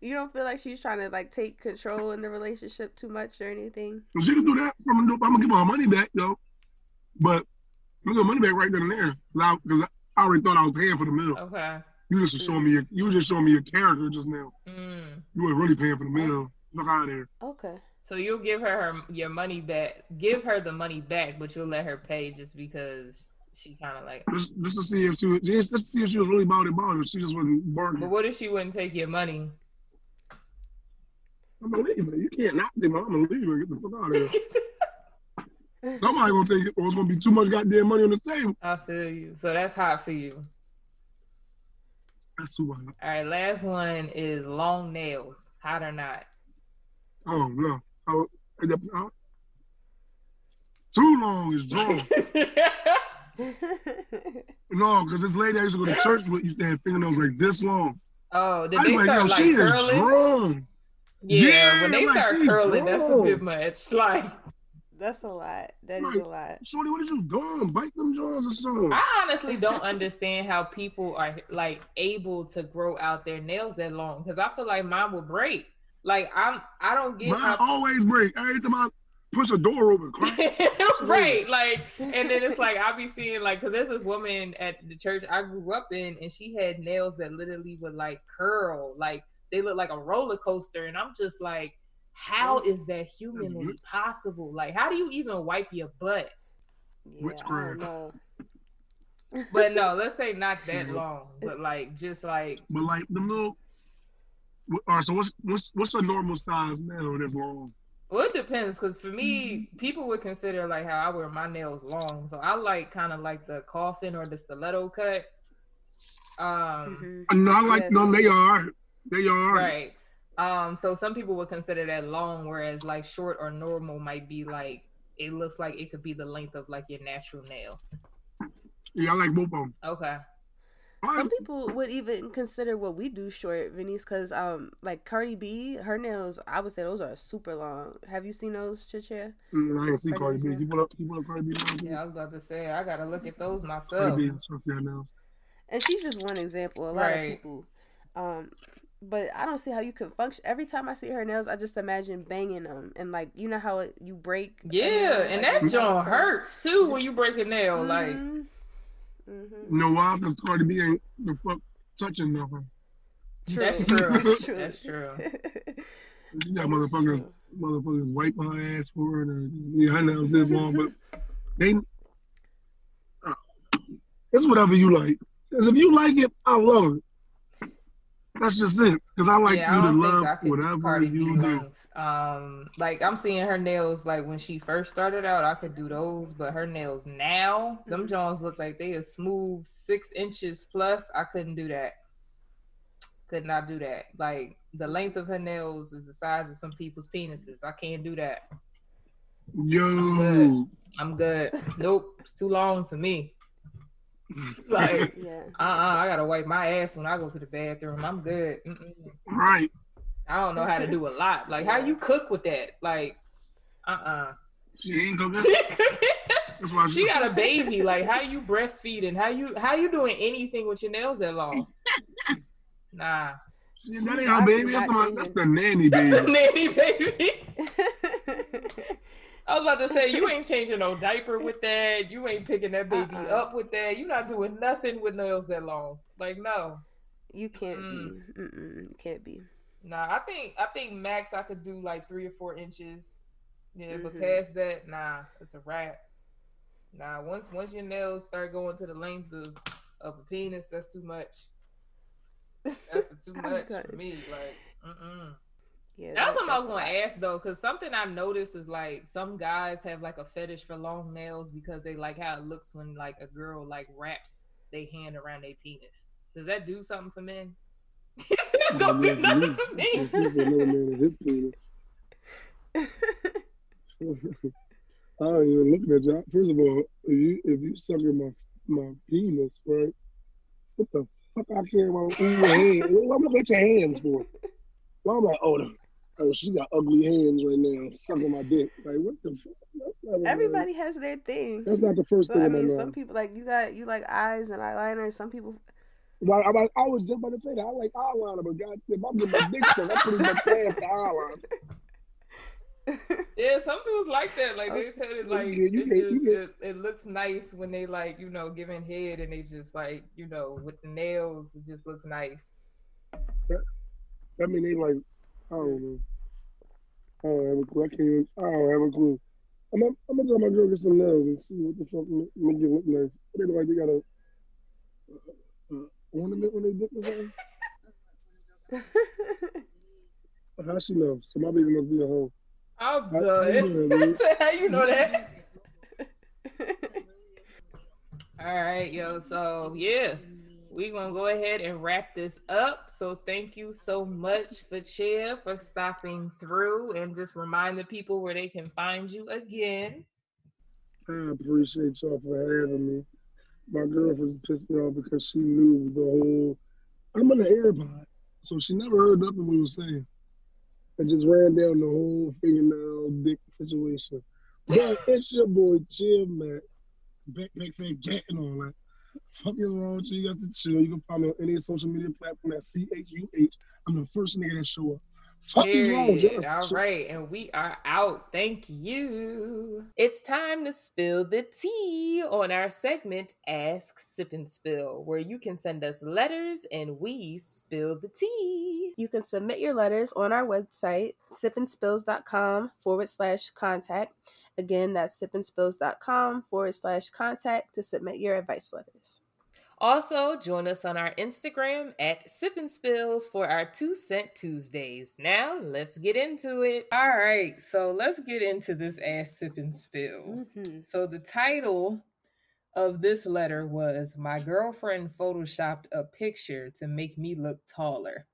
you don't feel like she's trying to like take control in the relationship too much or anything? So she can do that. I'm gonna, do, I'm gonna give her her money back though. But I'm gonna money back right then and there. Because I, I already thought I was paying for the meal. okay. You just showing me your, you were just showing me your character just now. Mm. You were really paying for the meal. Look out of there. Okay. So you'll give her, her your money back, give her the money back, but you'll let her pay just because she kind of like. Just, just to see if she was, just to see if she was really about it, about it. She just wasn't But what if she wouldn't take your money? I'm gonna leave her. You can't not take her. I'm gonna leave her. Get the fuck out of here. <laughs> Somebody gonna take it, or it's gonna be too much goddamn money on the table. I feel you. So that's hot for you. That's hot. All right, last one is long nails, hot or not. Oh no. Oh, uh, too long is drawn. <laughs> no, because this lady I used to go to church with used to have fingernails like this long. oh, did I they was start like she is curling? drawn. Yeah, Yeah, when they like, start she's curling, that's a bit much. <laughs> Like That's a lot. That is Right. a lot. Shorty, what are you doing? Bite them jaws or something. I honestly don't understand how people are like able to grow out their nails that long because I feel like mine will break. Like I'm, I don't get Mine how. always break. Every time I push a door open, <laughs> right like and then it's like i'll be seeing like because there's this woman at the church i grew up in and she had nails that literally would like curl like they look like a roller coaster, and I'm just like, how is that humanly possible? Like, how do you even wipe your butt? Yeah, I Witchcraft. don't know. But no, <laughs> let's say not that long, but like just like But like the little. All right, so what's what's what's a normal size nail that's long? Well, it depends because for me, people would consider like how I wear my nails long. So I like kind of like the coffin or the stiletto cut. Um, Mhm. Uh, No, I like Yes. no, they are, they are. right. Um, so some people would consider that long, whereas like short or normal might be like it looks like it could be the length of like your natural nail. Yeah, I like both of them. Okay. Some people would even consider what we do short, Venice, because um, like Cardi B, her nails, I would say those are super long. Have you seen those, Chicha? Mm, I ain't see Cardi Cardi B. You put up, you put up Cardi B. Yeah, I was about to say I gotta look at those Cardi myself. B. See her nails. And she's just one example. A lot Right. of people, um, but I don't see how you can function. Every time I see her nails, I just imagine banging them, and like you know how it, you break. Yeah, nail, and like, that joint hurts too when you break a nail. Like, Mhm. Mhm. You know why? Because Cardi B ain't the fuck touching nothing. True. That's <laughs> true. It's true. That's true. She got motherfuckers, motherfuckers wipe her ass for her. And, yeah, her nails this long, but they. Uh, it's whatever you like. Because if you like it, I love it. That's just it. Because I like yeah, I you to love think I could do whatever you do. Length. Um, like I'm seeing her nails like when she first started out, I could do those, but her nails now, them Mhm. Jones look like they are smooth six inches plus. I couldn't do that. Could not do that. Like the length of her nails is the size of some people's penises. I can't do that. Yo. I'm good. Nope, it's too long for me. <laughs> Like, Yeah. uh, uh I gotta wipe my ass when I go to the bathroom. I'm good. Mm-mm. Right. I don't know how to do a lot. Like, how you cook with that? Like, uh, uh She ain't cooking. She That's why she got a baby. Like, how you breastfeeding? How you how you doing anything with your nails that long? <laughs> Nah, She, that ain't She's her baby. That's, not my, changing. that's the nanny baby. that's a baby. nanny baby. <laughs> I was about to say you ain't changing no diaper with that. You ain't picking that baby Uh-uh. up with that. You're not doing nothing with nails that long. Like, no. you can't Mm. be. Mm-mm, you can't be. Nah, I think I think max I could do like three or four inches. Yeah, but Mhm. past that, nah, it's a wrap. Nah, once once your nails start going to the length of, of a penis, that's too much. That's too <laughs> much for me. Like, mm-mm. Yeah, That's that- what I was gonna ask though, because something I noticed is like some guys have like a fetish for long nails because they like how it looks when like a girl like wraps their hand around their penis. Does that do something for men? He said, Don't do nothing for me. <laughs> He's a little man in his penis. I don't even look at y'all. First of all, if you if you sucking my my penis, right? What the fuck I care about ooh, your hand? What I'm looking at your hands for? Why am I oh, oh she got ugly hands right now sucking my dick. Like what the fuck? That's not Everybody has their thing. That's not the first So, thing I in my mean, mind. some people like you got you like eyes and eyeliner. Some people Well, I, I, I was just about to say that I like eyeliner, but God, if I'm getting my dick sucked, I pretty much past the eyeliner. Yeah, some dudes like that. Like they said, it like Yeah, you it, you just, can't- it, it looks nice when they like you know giving head and they just like you know with the nails, it just looks nice. I mean, they like, I don't know. I don't have a clue. I can't even, I don't have a clue. I'm, gonna- I'm gonna tell my girl get some nails and see what the fuck ma- make it look nice. They look like they got a ornament on their dick or something. How she know? So my baby must be a hoe. I'm How- how done. dude? <laughs> How you know that? <laughs> All right, yo. So yeah, we're gonna go ahead and wrap this up. So thank you so much for Chair for stopping through and just remind the people where they can find you again. I appreciate y'all for having me. My girlfriend pissed me off because she knew the whole. I'm in the AirPod, so she never heard nothing we were saying. I just ran down the whole fingernail dick situation. But <laughs> it's your boy Chill Matt, backpack fan gat and all that. Fuck is wrong with you? You got to chill. You can find me on any social media platform at C H U H. I'm the first nigga that show up. Fuck is wrong with Period. All right, and we are out. Thank you. It's time to spill the tea on our segment Ask Sip and Spill, where you can send us letters and we spill the tea. You can submit your letters on our website, sipandspills.com forward slash contact. Again, that's sipandspills.com forward slash contact to submit your advice letters. Also, join us on our Instagram at Sip and Spills for our Two Cent Tuesdays. Now, let's get into it. All right, so let's get into this ass Sip and Spill. Mm-hmm. So the title of this letter was My girlfriend photoshopped a picture to make me look taller.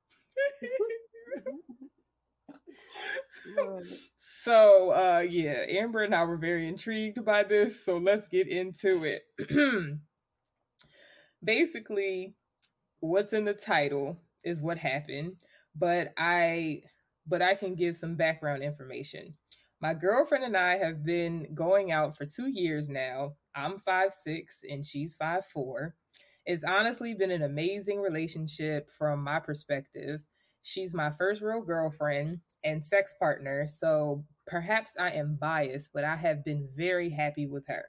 so uh yeah, Amber and I were very intrigued by this, so let's get into it. <clears throat> Basically, what's in the title is what happened, but I but I can give some background information. My girlfriend and I have been going out for two years now. I'm five six and she's five four. It's honestly been an amazing relationship from my perspective. She's my first real girlfriend and sex partner, so perhaps I am biased, but I have been very happy with her.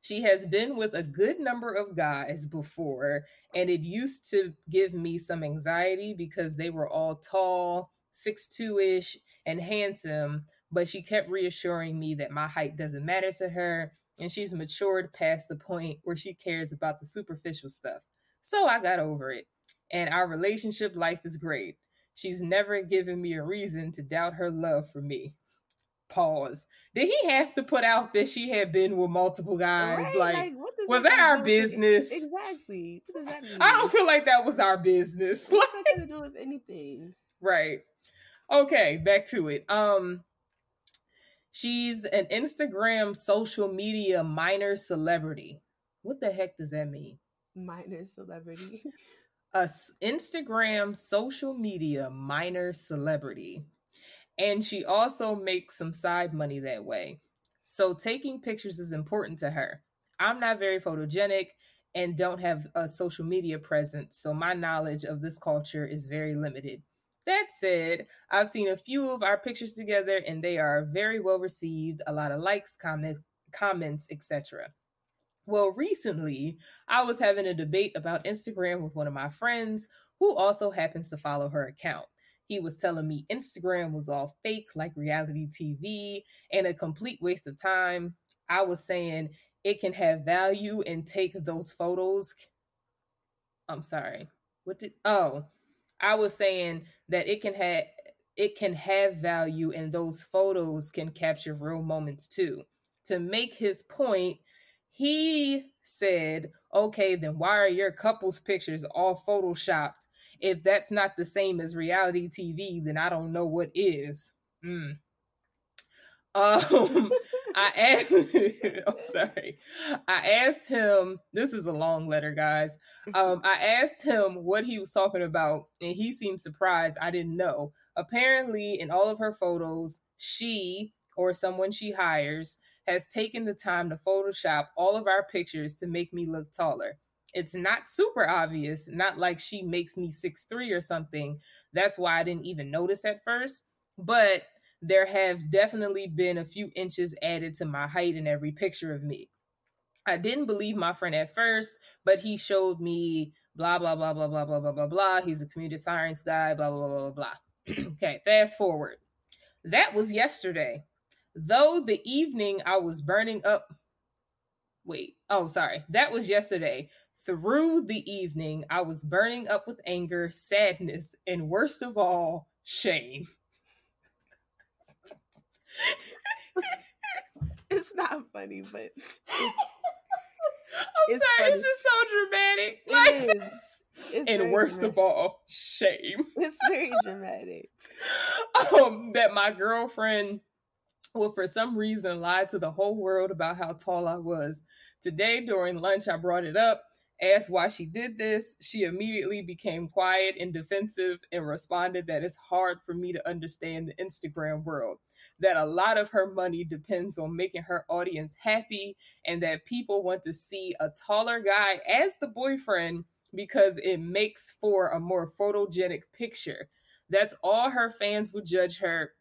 She has been with a good number of guys before, and it used to give me some anxiety because they were all tall, six two ish, and handsome. But she kept reassuring me that my height doesn't matter to her, and she's matured past the point where she cares about the superficial stuff. So I got over it, and our relationship life is great. She's never given me a reason to doubt her love for me. Pause. Did he have to put out that she had been with multiple guys? Right? Like, what was that that our it? business? Exactly. What does that mean? I don't feel like that was our business. What's that got to do with anything? right. Okay, back to it. Um she's an Instagram social media minor celebrity. What the heck does that mean? Minor celebrity. A Instagram social media minor celebrity. And she also makes some side money that way. So taking pictures is important to her. I'm not very photogenic and don't have a social media presence, so my knowledge of this culture is very limited. That said, I've seen a few of our pictures together and they are very well received, a lot of likes, comments, comments, etc. Well, recently, I was having a debate about Instagram with one of my friends who also happens to follow her account. He was telling me Instagram was all fake, like reality TV, and a complete waste of time. I was saying it can have value and take those photos. I'm sorry. What did oh I was saying that it can have it can have value and those photos can capture real moments too. To make his point, he said, okay, then why are your couple's pictures all photoshopped? If that's not the same as reality TV, then I don't know what is. Mm. Um, <laughs> I asked, <laughs> I'm sorry. I asked him, this is a long letter, guys. Um, I asked him what he was talking about, and he seemed surprised. I didn't know. Apparently, in all of her photos, she or someone she hires has taken the time to Photoshop all of our pictures to make me look taller. It's not super obvious, not like she makes me six three or something. That's why I didn't even notice at first. But there have definitely been a few inches added to my height in every picture of me. I didn't believe my friend at first, but he showed me blah blah blah blah blah blah blah blah blah. He's a computer science guy, blah blah blah blah blah. okay, fast forward. That was yesterday. Though the evening I was burning up. Wait, oh, sorry. That was yesterday. Through the evening, I was burning up with anger, sadness, and worst of all, shame. <laughs> It's not funny, but <laughs> I'm It's sorry, funny. it's just so dramatic. Like, is. it's <laughs> and worst of all, shame. it's very dramatic. um, that my girlfriend will for some reason lied to the whole world about how tall I was. Today during lunch, I brought it up, asked why she did this. She immediately became quiet and defensive and responded that it's hard for me to understand the Instagram world. That a lot of her money depends on making her audience happy, and that people want to see a taller guy as the boyfriend because it makes for a more photogenic picture. That's all her fans would judge her.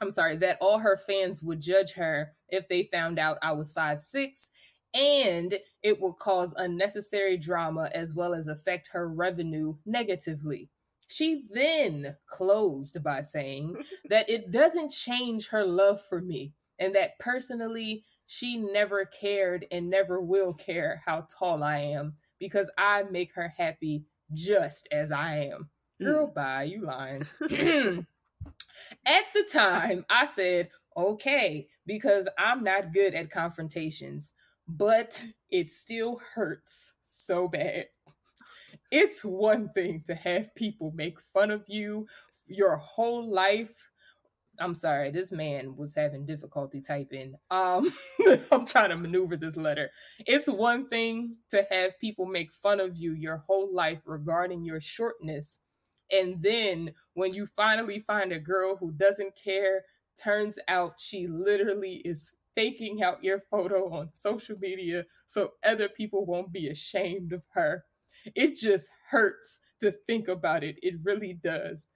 I'm sorry, that all her fans would judge her if they found out I was five six, and it will cause unnecessary drama as well as affect her revenue negatively. She then closed by saying <laughs> that it doesn't change her love for me and that personally she never cared and never will care how tall I am because I make her happy just as I am. Mm. Girl, bye, you lying. <laughs> <clears throat> At the time, I said, okay, because I'm not good at confrontations, but it still hurts so bad. It's one thing to have people make fun of you your whole life. I'm sorry, this man was having difficulty typing. Um, <laughs> I'm trying to maneuver this letter. It's one thing to have people make fun of you your whole life regarding your shortness. And then when you finally find a girl who doesn't care, turns out she literally is faking out your photo on social media so other people won't be ashamed of her. It just hurts to think about it. It really does.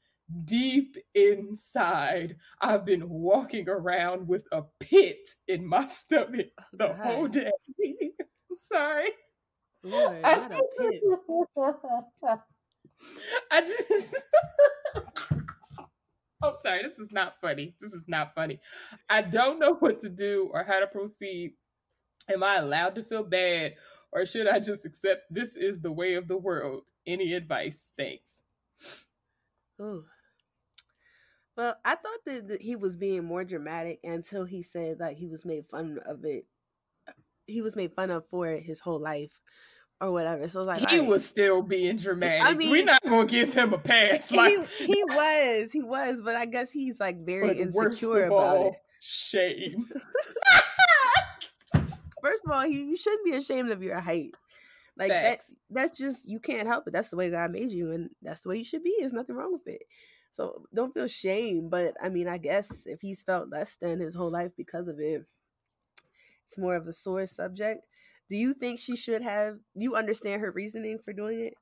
Deep inside, I've been walking around with a pit in my stomach the God. whole day. <laughs> I'm sorry. Lord, I pit. <laughs> I just. <laughs> I'm sorry. This is not funny. This is not funny. I don't know what to do or how to proceed. Am I allowed to feel bad or should I just accept this is the way of the world? Any advice? Thanks. Ooh. Well, I thought that, that he was being more dramatic until he said like he was made fun of it. He was made fun of for it his whole life or whatever. So it's like he alright. was still being dramatic. I mean, We're not gonna give him a pass. Like he, he was, he was, but I guess he's like very insecure about all, it. shame. <laughs> First of all, he, you shouldn't be ashamed of your height. Like Facts. that's that's just you can't help it. That's the way God made you, and that's the way you should be. There's nothing wrong with it. So don't feel shame. But I mean, I guess if he's felt less than his whole life because of it, it's more of a sore subject. Do you think she should have? You understand her reasoning for doing it?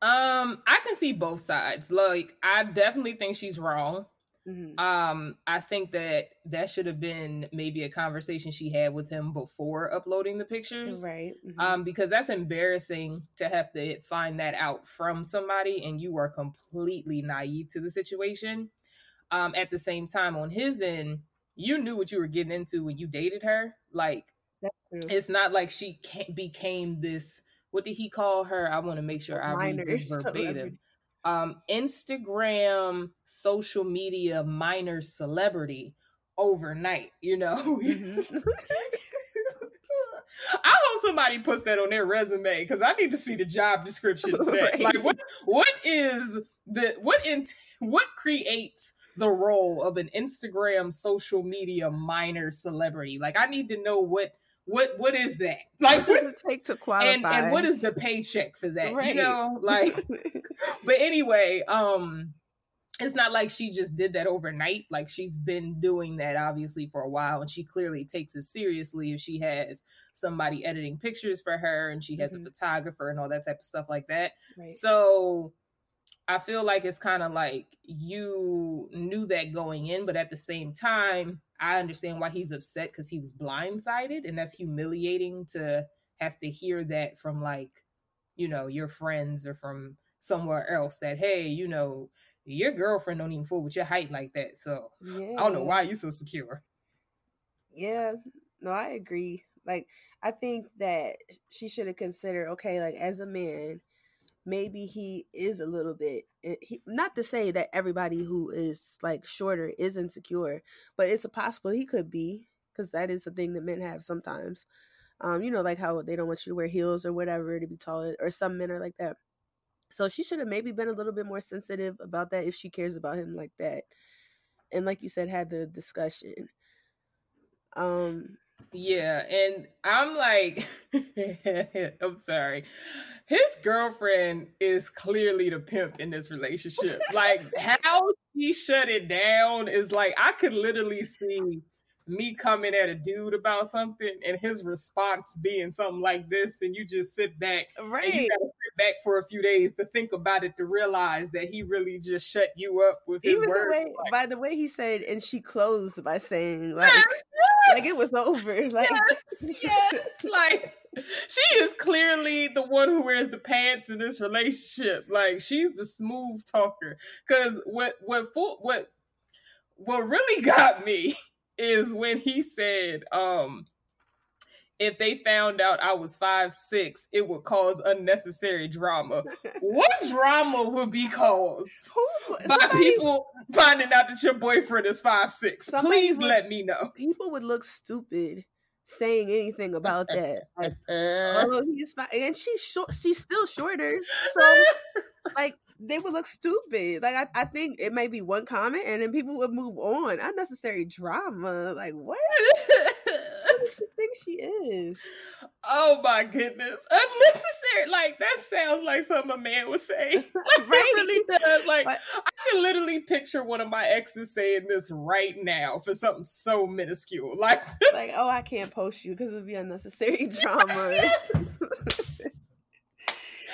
Um, I can see both sides. Like, I definitely think she's wrong. Mhm. Um, I think that that should have been maybe a conversation she had with him before uploading the pictures. Right. mhm. Um, because that's embarrassing to have to find that out from somebody and you are completely naive to the situation. Um, at the same time, on his end, you knew what you were getting into when you dated her. Like, True. it's not like she ca- became this. What did he call her? I want to make sure I read this <laughs> verbatim. Um, Instagram, social media, minor celebrity overnight. You know. <laughs> Mhm. <laughs> I hope somebody puts that on their resume because I need to see the job description for that. Right. Like, what what is the what in what creates the role of an Instagram social media minor celebrity? Like, I need to know what what what is that? <laughs> Like, what does it take to qualify? <laughs> and and what is the paycheck for that? You Right. know, like <laughs> but anyway, um it's not like she just did that overnight. Like she's been doing that obviously for a while and she clearly takes it seriously if she has somebody editing pictures for her and she has Mhm. a photographer and all that type of stuff like that. right. So I feel like it's kind of like you knew that going in, but at the same time, I understand why he's upset because he was blindsided, and that's humiliating to have to hear that from like, you know, your friends or from somewhere else that, hey, you know, your girlfriend don't even fool with your height like that. So yeah. I don't know why you're so secure. Yeah, no, I agree. Like, I think that she should have considered, okay, like as a man, maybe he is a little bit. eh, He, not to say that everybody who is like shorter is insecure, but it's a possible he could be because that is a thing that men have sometimes. Um, you know, like how they don't want you to wear heels or whatever to be taller, or some men are like that. So she should have maybe been a little bit more sensitive about that if she cares about him like that, and like you said, had the discussion. Um, Yeah, and I'm like, <laughs> I'm sorry. His girlfriend is clearly the pimp in this relationship. Like, <laughs> how he shut it down is like, I could literally see me coming at a dude about something and his response being something like this, and you just sit back and you gotta sit back for a few days to think about it to realize that he really just shut you up with his Even the words. way, Like, by the way he said, and she closed by saying like, like it was over. <laughs> Like, yes, like she is clearly the one who wears the pants in this relationship. Like she's the smooth talker. Because what what what what really <laughs> got me is when he said, um, if they found out I was five six, it would cause unnecessary drama. <laughs> what drama would be caused? who's By somebody- people finding out that your boyfriend is five six. Please would- let me know. people would look stupid saying anything about <laughs> that. Like, Uh, oh, he's fine, and she's short. She's still shorter, so <laughs> like they would look stupid. Like I, I think it may be one comment, and then people would move on. Unnecessary drama. Like what? Who does she think she is? oh my goodness. Unnecessary. Like that sounds like something a man would say. <laughs> Like, <laughs> Right. It really does. Like But- I can literally picture one of my exes saying this right now for something so minuscule. <laughs> Like Like oh, I can't post you because it'd be unnecessary drama.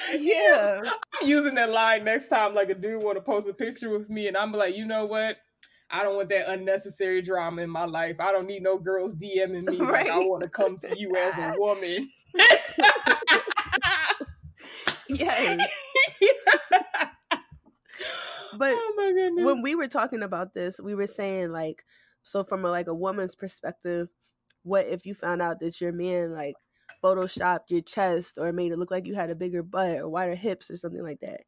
<laughs> yeah. I'm using that line next time like a dude want to post a picture with me and I'm like, you know what? I don't want that unnecessary drama in my life. I don't need no girls DMing me <laughs> like I want to come to you as a <laughs> woman. Yes. But oh when we were talking about this, we were saying like, so from a, like a woman's perspective, what if you found out that your man like photoshopped your chest or made it look like you had a bigger butt or wider hips or something like that?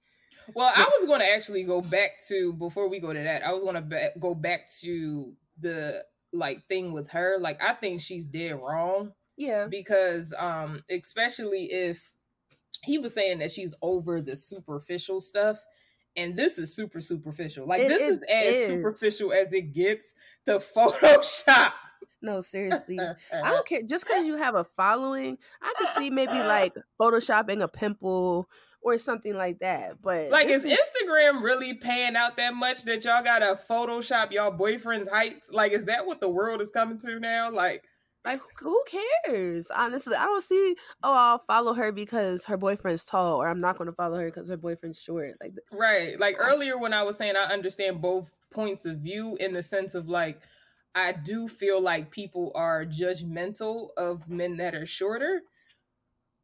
Well, I was going to actually go back to before we go to that. I was going to ba- go back to the like thing with her. Like I think she's dead wrong Yeah, because um especially if he was saying that she's over the superficial stuff and this is super superficial. Like It this is- is, as is. superficial as it gets to <laughs> Photoshop. No, seriously. I don't <laughs> care. Just because you have a following, I could see maybe <laughs> like photoshopping a pimple or something like that. But Like, this is Instagram really paying out that much that y'all gotta Photoshop y'all boyfriend's height? Like, is that what the world is coming to now? Like, Like who cares? Honestly, I don't see. Oh, I'll follow her because her boyfriend's tall, or I'm not going to follow her because her boyfriend's short. Like, right? Like earlier when I was saying I understand both points of view in the sense of like, I do feel like people are judgmental of men that are shorter,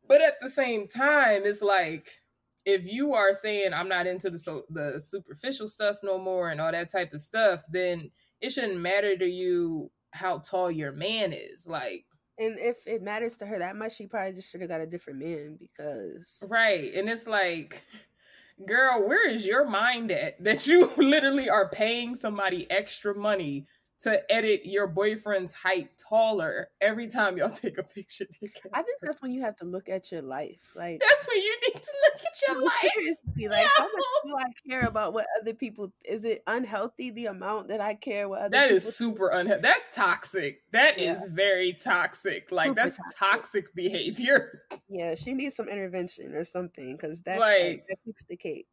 but at the same time, it's like if you are saying I'm not into the so the superficial stuff no more and all that type of stuff, then it shouldn't matter to you how tall your man is. Like, and if it matters to her that much, she probably just should have got a different man because right. And it's like, girl, where is your mind at that <laughs> you literally are paying somebody extra money to edit your boyfriend's height taller every time y'all <laughs> take a picture together? I think that's when you have to look at your life. Like, That's when you need to look at your <laughs> life. seriously, like how much do I care about what other people? Is it unhealthy the amount that I care what other That is super unhealthy. That's toxic. That is Yeah. very toxic. Like Super that's toxic. toxic behavior. <laughs> Yeah, she needs some intervention or something because that's Like- like that the cake.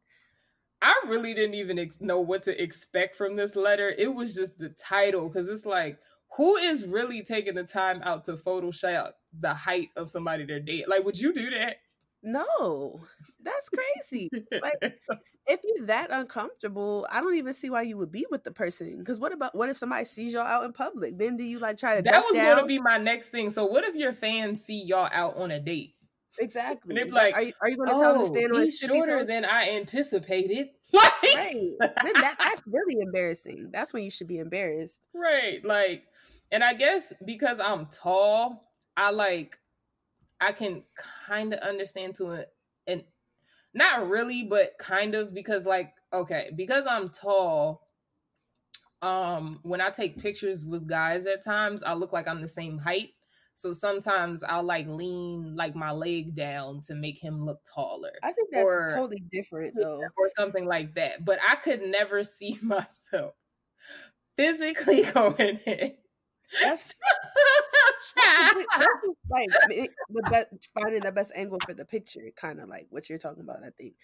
I really didn't even ex- know what to expect from this letter. It was just the title because it's like, who is really taking the time out to Photoshop the height of somebody they're dating? Like, would you do that? No, that's crazy. like, <laughs> if you're that uncomfortable, I don't even see why you would be with the person. Because what about what if somebody sees y'all out in public? Then do you like try to that was going to be my next thing. So, what if your fans see y'all out on a date? Exactly. they be like, are you, are you going to tell them Oh, to stand on he's his shorter toes? than I anticipated. Like, <laughs> Right. then that, that's really embarrassing. That's when you should be embarrassed. Right. Like, and I guess because I'm tall, I like, I can kind of understand to it, and not really, but kind of because, like, okay, because I'm tall. Um, when I take pictures with guys at times, I look like I'm the same height. So sometimes I'll like lean like my leg down to make him look taller I think that's Or- totally different though. or something like that. But I could never see <laughs> myself physically <laughs> going in. That's <laughs> that's just like the best, finding the best angle for the picture, kind of like what you're talking about. I think,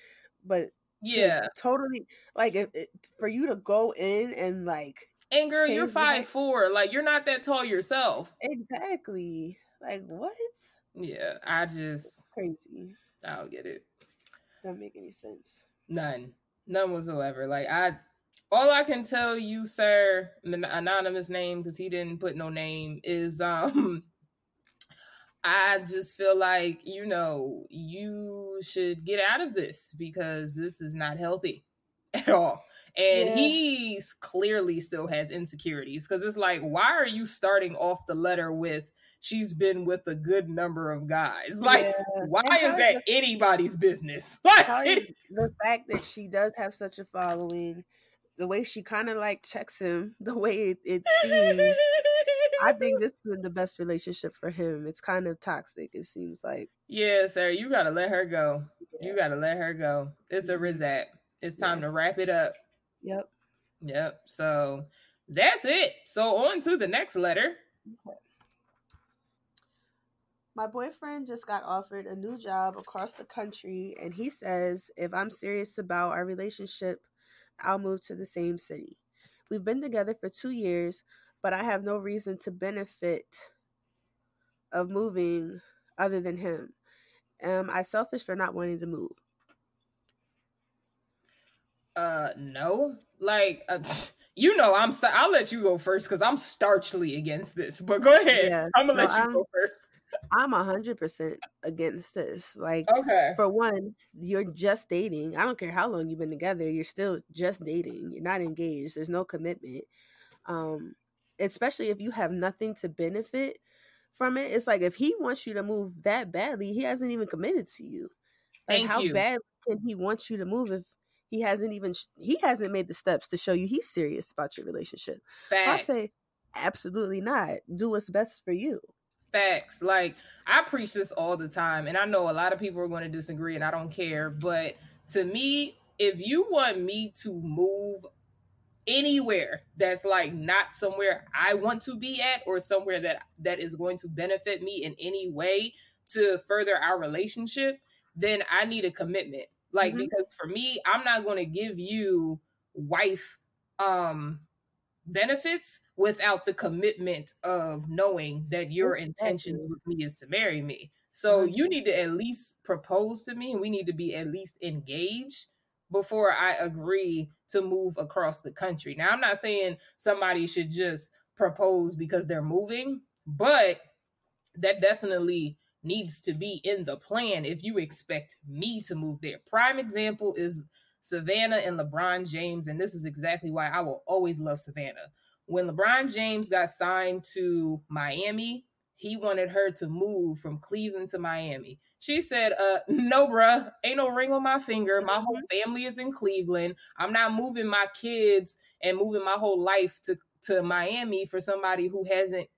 but to yeah. totally like if it, for you to go in and like And girl, you're five four. Like you're not that tall yourself. exactly like what Yeah, I just crazy. I don't get it. Doesn't make any sense. None. None whatsoever. Like I all I can tell you, sir, an anonymous name because he didn't put no name is um <laughs> I just feel like, you know, you should get out of this because this is not healthy at all. And Yeah. he's clearly still has insecurities because it's like, why are you starting off the letter with she's been with a good number of guys? <laughs> Like, Yeah. why is that anybody's business? <laughs> Like, the fact that she does have such a following, the way she kind of like checks him, <laughs> the way it, it seems. I think this is the best relationship for him. It's kind of toxic. It seems like. Yeah, sir, you gotta let her go. You gotta let her go. It's a mm-hmm. Rizat. It's time Yeah. to wrap it up. Yep. Yep. So that's it. So on to the next letter. My boyfriend just got offered a new job across the country, and he says if I'm serious about our relationship, I'll move to the same city. We've been together for two years, but I have no reason to benefit of moving other than him. Am I selfish for not wanting to move? Uh no. Like uh, <laughs> you know I'm st- I'll let you go first because I'm starchly against this. But go ahead. Yeah. <laughs> I'm gonna No, let you I'm- go first. I'm a hundred percent against this. Like Okay. for one, you're just dating. I don't care how long you've been together, you're still just dating. You're not engaged. There's no commitment. Um, especially if you have nothing to benefit from it. It's like if he wants you to move that badly, he hasn't even committed to you. Like Thank how you. bad can he want you to move if he hasn't even he hasn't made the steps to show you he's serious about your relationship. Facts. So I say absolutely not. Do what's best for you. Facts. Like I preach this all the time, and I know a lot of people are going to disagree, and I don't care. But to me, if you want me to move anywhere that's like not somewhere I want to be at, or somewhere that that is going to benefit me in any way to further our relationship, then I need a commitment. Like Mhm. because for me, I'm not going to give you wife um benefits without the commitment of knowing that your intentions Exactly. with me is to marry me. So you 100%. need to at least propose to me and we need to be at least engaged before I agree to move across the country. Now I'm not saying somebody should just propose because they're moving, but that definitely needs to be in the plan if you expect me to move there. Prime example is Savannah and LeBron James, and this is exactly why I will always love Savannah. When LeBron James got signed to Miami, he wanted her to move from Cleveland to Miami. She said, uh, no, bruh, ain't no ring on my finger. My whole family is in Cleveland. I'm not moving my kids and moving my whole life to, to Miami for somebody who hasn't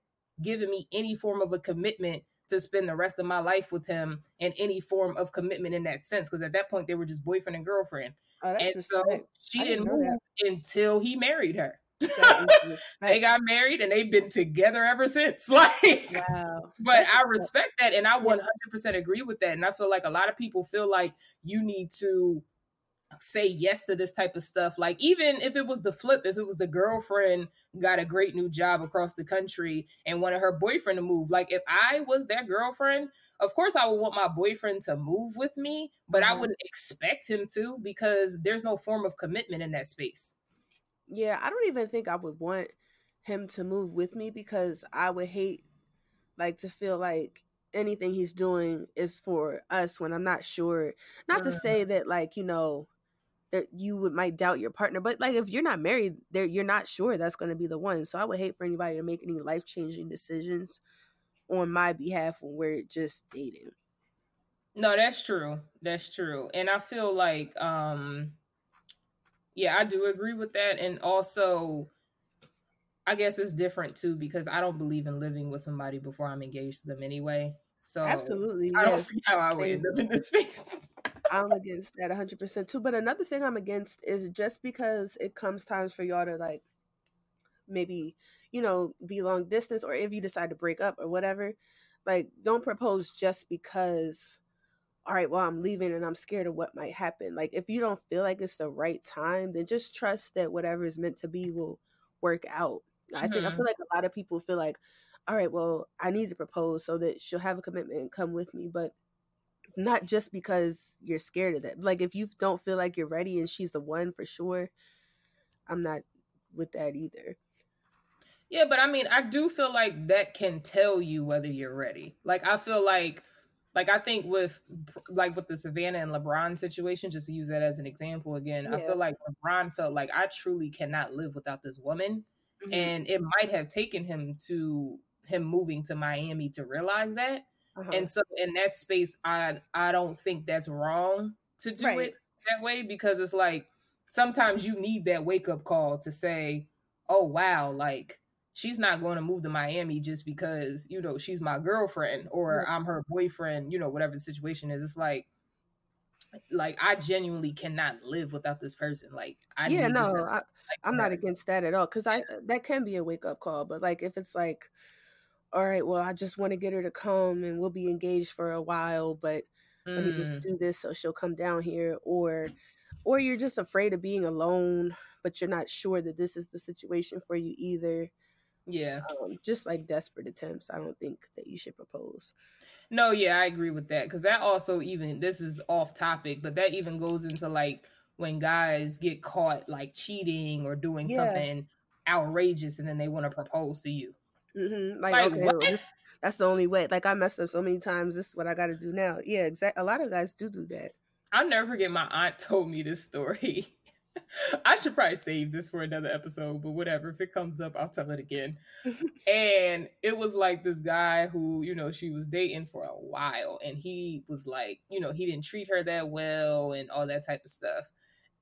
given me any form of a commitment to spend the rest of my life with him in any form of commitment in that sense. Because at that point, they were just boyfriend and girlfriend. Oh, and so she didn't didn't move until he married her. <laughs> That is they got married and they've been together ever since. <laughs> Like, wow. but That's I respect. respect that and I 100% agree with that. And I feel like a lot of people feel like you need to say yes to this type of stuff. Like, even if it was the flip, if it was the girlfriend got a great new job across the country and wanted her boyfriend to move, like, if I was that girlfriend, of course I would want my boyfriend to move with me, but I Mhm. wouldn't expect him to because there's no form of commitment in that space. Yeah, I don't even think I would want him to move with me because I would hate like to feel like anything he's doing is for us when I'm not sure. Not to Mhm. say that like, you know, you would might doubt your partner, but like if you're not married, there you're not sure that's going to be the one. So I would hate for anybody to make any life-changing decisions on my behalf when we're just dating. No, that's true. That's true. And I feel like um yeah, I do agree with that and also I guess it's different too because I don't believe in living with somebody before I'm engaged to them anyway. So Absolutely. I don't see how I would end up in this space. <laughs> I'm against that 100% too. But another thing I'm against is just because it comes times for y'all to like maybe, you know, be long distance or if you decide to break up or whatever, like don't propose just because all right, well, I'm leaving and I'm scared of what might happen. Like if you don't feel like it's the right time, then just trust that whatever is meant to be will work out. I think I Mhm. feel like a lot of people feel like, all right, well, I need to propose so that she'll have a commitment and come with me, but not just because you're scared of that. Like if you don't feel like you're ready and she's the one for sure, I'm not with that either. Yeah, but I mean, I do feel like that can tell you whether you're ready. Like I feel like like I think with like with the Savannah and LeBron situation, just to use that as an example again, I feel like LeBron felt like I truly cannot live without this woman. Mhm. And it might have taken him to him moving to Miami to realize that. Uh-huh. And so in that space, I I don't think that's wrong to do Right. it that way because it's like sometimes you need that wake up call to say, "Oh wow, like she's not going to move to Miami just because you know she's my girlfriend or. I'm her boyfriend." You know, whatever the situation is. It's like, like I genuinely cannot live without this person. Like I yeah, need no, I, like, I'm not against that at all because I that can be a wake up call. But like if it's like, all right, well, I just want to get her to come and we'll be engaged for a while, but let me just Mm, do this so she'll come down here, or or you're just afraid of being alone, but you're not sure that this is the situation for you either. yeah. Um, just like desperate attempts, I don't think that you should propose. No, yeah, I agree with that because that also even this is off topic, but that even goes into like when guys get caught like cheating or doing Yeah. something outrageous and then they want to propose to you. Hmm Like, Like, okay, what? well, this, that's the only way. Like I messed up so many times. This is what I got to do now. Yeah, exactly. A lot of guys do do that. I'll never forget my aunt <laughs> told me this story. <laughs> I should probably save this for another episode, but whatever. If it comes up, I'll tell it again. <laughs> and it was like this guy who, you know, she was dating for a while, and he was like, you know, he didn't treat her that well and all that type of stuff.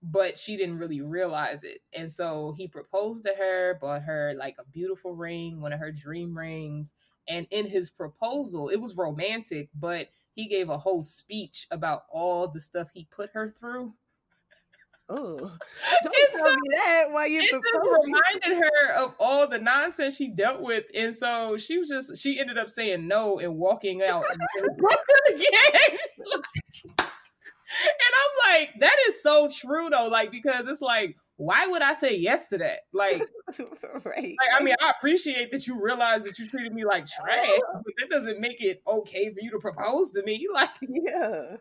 But she didn't really realize it. And so he proposed to her, bought her like a beautiful ring, one of her dream rings. And in his proposal, it was romantic, but he gave a whole speech about all the stuff he put her through. Oh, <laughs> don't And tell so me that while you're it just reminded her of all the nonsense she dealt with, and so she was just she ended up saying no and walking out and it was broken again. <laughs> And I'm like, that is so true though, like because it's like, why would I say yes to that? Like, <laughs> right. like I mean, I appreciate that you realize that you treated me like trash, but that doesn't make it okay for you to propose to me. <laughs> Like, yeah.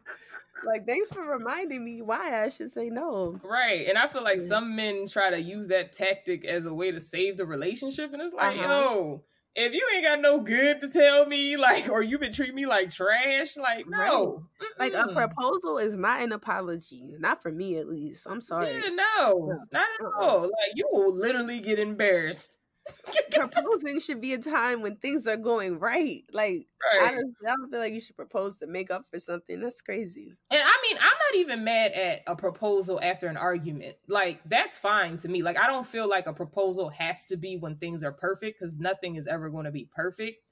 Like, thanks for reminding me why I should say no. Right. And I feel like Yeah. some men try to use that tactic as a way to save the relationship. And it's like, Uh-huh. yo, if you ain't got no good to tell me, like, or you've been treating me like trash, like, no. Like, a proposal is not an apology. Not for me, at least. I'm sorry. Yeah, no, not at Uh-uh. all. Like, you will literally get embarrassed. <laughs> Proposing should be a time when things are going right. Like, I, don't, I don't feel like you should propose to make up for something. That's crazy. And I mean, I'm not even mad at a proposal after an argument. Like, that's fine to me. Like, I don't feel like a proposal has to be when things are perfect because nothing is ever going to be perfect.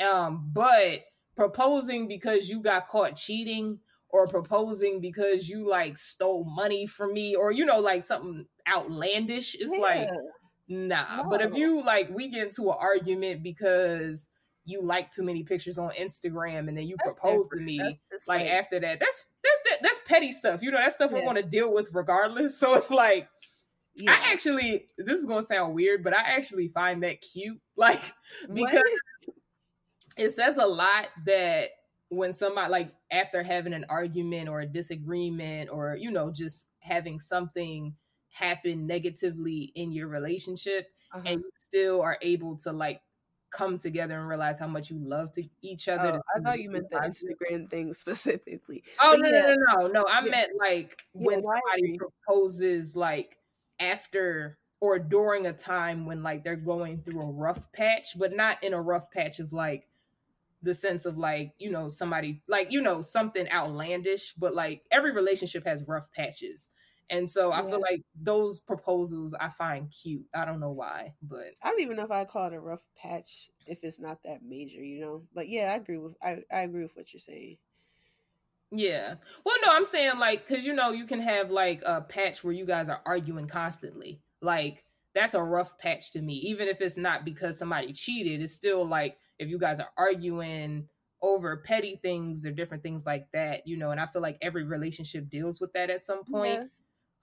Um, but proposing because you got caught cheating or proposing because you like stole money from me or you know like something outlandish is like Yeah. Nah, but if you like, we get into an argument because you like too many pictures on Instagram, and then you That's propose to me. That's just like, after that, that's that's that, that's petty stuff. You know, that stuff we're going to deal with regardless. <laughs> So it's like, yeah. I actually, this is going to sound weird, but I actually find that cute. <laughs> Like, because What? it says a lot that when somebody like after having an argument or a disagreement or you know just having something happen negatively in your relationship Uh-huh. and you still are able to like come together and realize how much you love to each other. Oh, I thought you meant the. Instagram thing specifically. Oh no, yeah. no, no, no, no! I Yeah. meant like Yeah, when somebody proposes, like after or during a time when like they're going through a rough patch, but not in a rough patch of like the sense of like you know somebody like you know something outlandish, but like every relationship has rough patches, and so I Yeah. feel like those proposals I find cute. I don't know why, but I don't even know if I call it a rough patch if it's not that major, you know. But yeah, I agree with I, I agree with what you're saying. Yeah. Well, no, I'm saying like because you know you can have like a patch where you guys are arguing constantly. Like that's a rough patch to me. Even if it's not because somebody cheated, it's still like if you guys are arguing over petty things or different things like that, you know. And I feel like every relationship deals with that at some point. Yeah,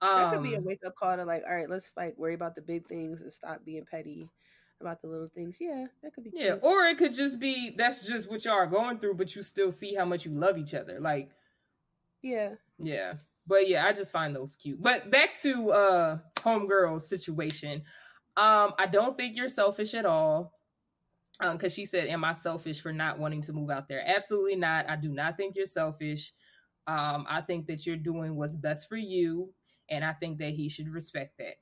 Um, that could be a wake up call to like, all right, let's like worry about the big things and stop being petty about the little things. Yeah, that could be Yeah, cute. or it could just be that's just what y'all are going through, but you still see how much you love each other. Like Yeah. Yeah. But yeah, I just find those cute. But back to uh homegirl's situation. Um, I don't think you're selfish at all. Um, because she said, Am I selfish for not wanting to move out there? Absolutely not. I do not think you're selfish. Um, I think that you're doing what's best for you, and I think that he should respect that.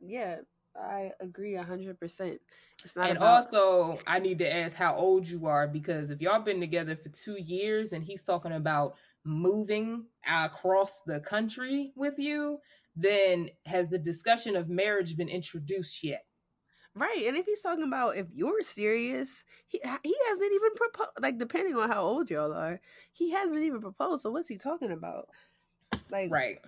Yeah, I agree a hundred percent. It's not and about also, I need to ask how old you are because if y'all been together for two years and he's talking about moving across the country with you, then has the discussion of marriage been introduced yet? right. And if he's talking about if you're serious, he he hasn't even proposed. Like depending on how old y'all are, he hasn't even proposed. So what's he talking about? Like Right.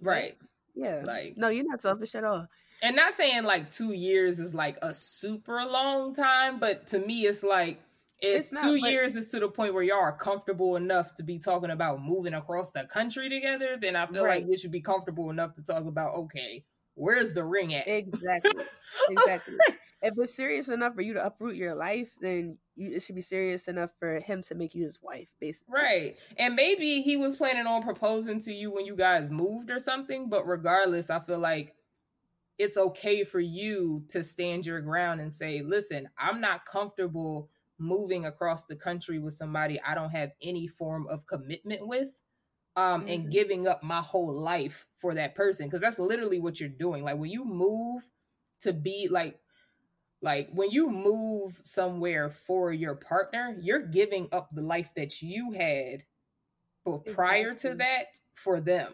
Right. Yeah. Like no, you're not selfish at all. and not saying like two years is like a super long time, but to me it's like if It's not, two but- years is to the point where y'all are comfortable enough to be talking about moving across the country together, then I feel Right. like you should be comfortable enough to talk about okay, where's the ring at? Exactly. <laughs> exactly. If it's serious enough for you to uproot your life, then you, it should be serious enough for him to make you his wife, basically. Right. And maybe he was planning on proposing to you when you guys moved or something, but regardless, I feel like it's okay for you to stand your ground and say, listen, I'm not comfortable moving across the country with somebody I don't have any form of commitment with. Um, and Mhm. giving up my whole life for that person because that's literally what you're doing. Like when you move to be like like when you move somewhere for your partner, you're giving up the life that you had but prior to that for them.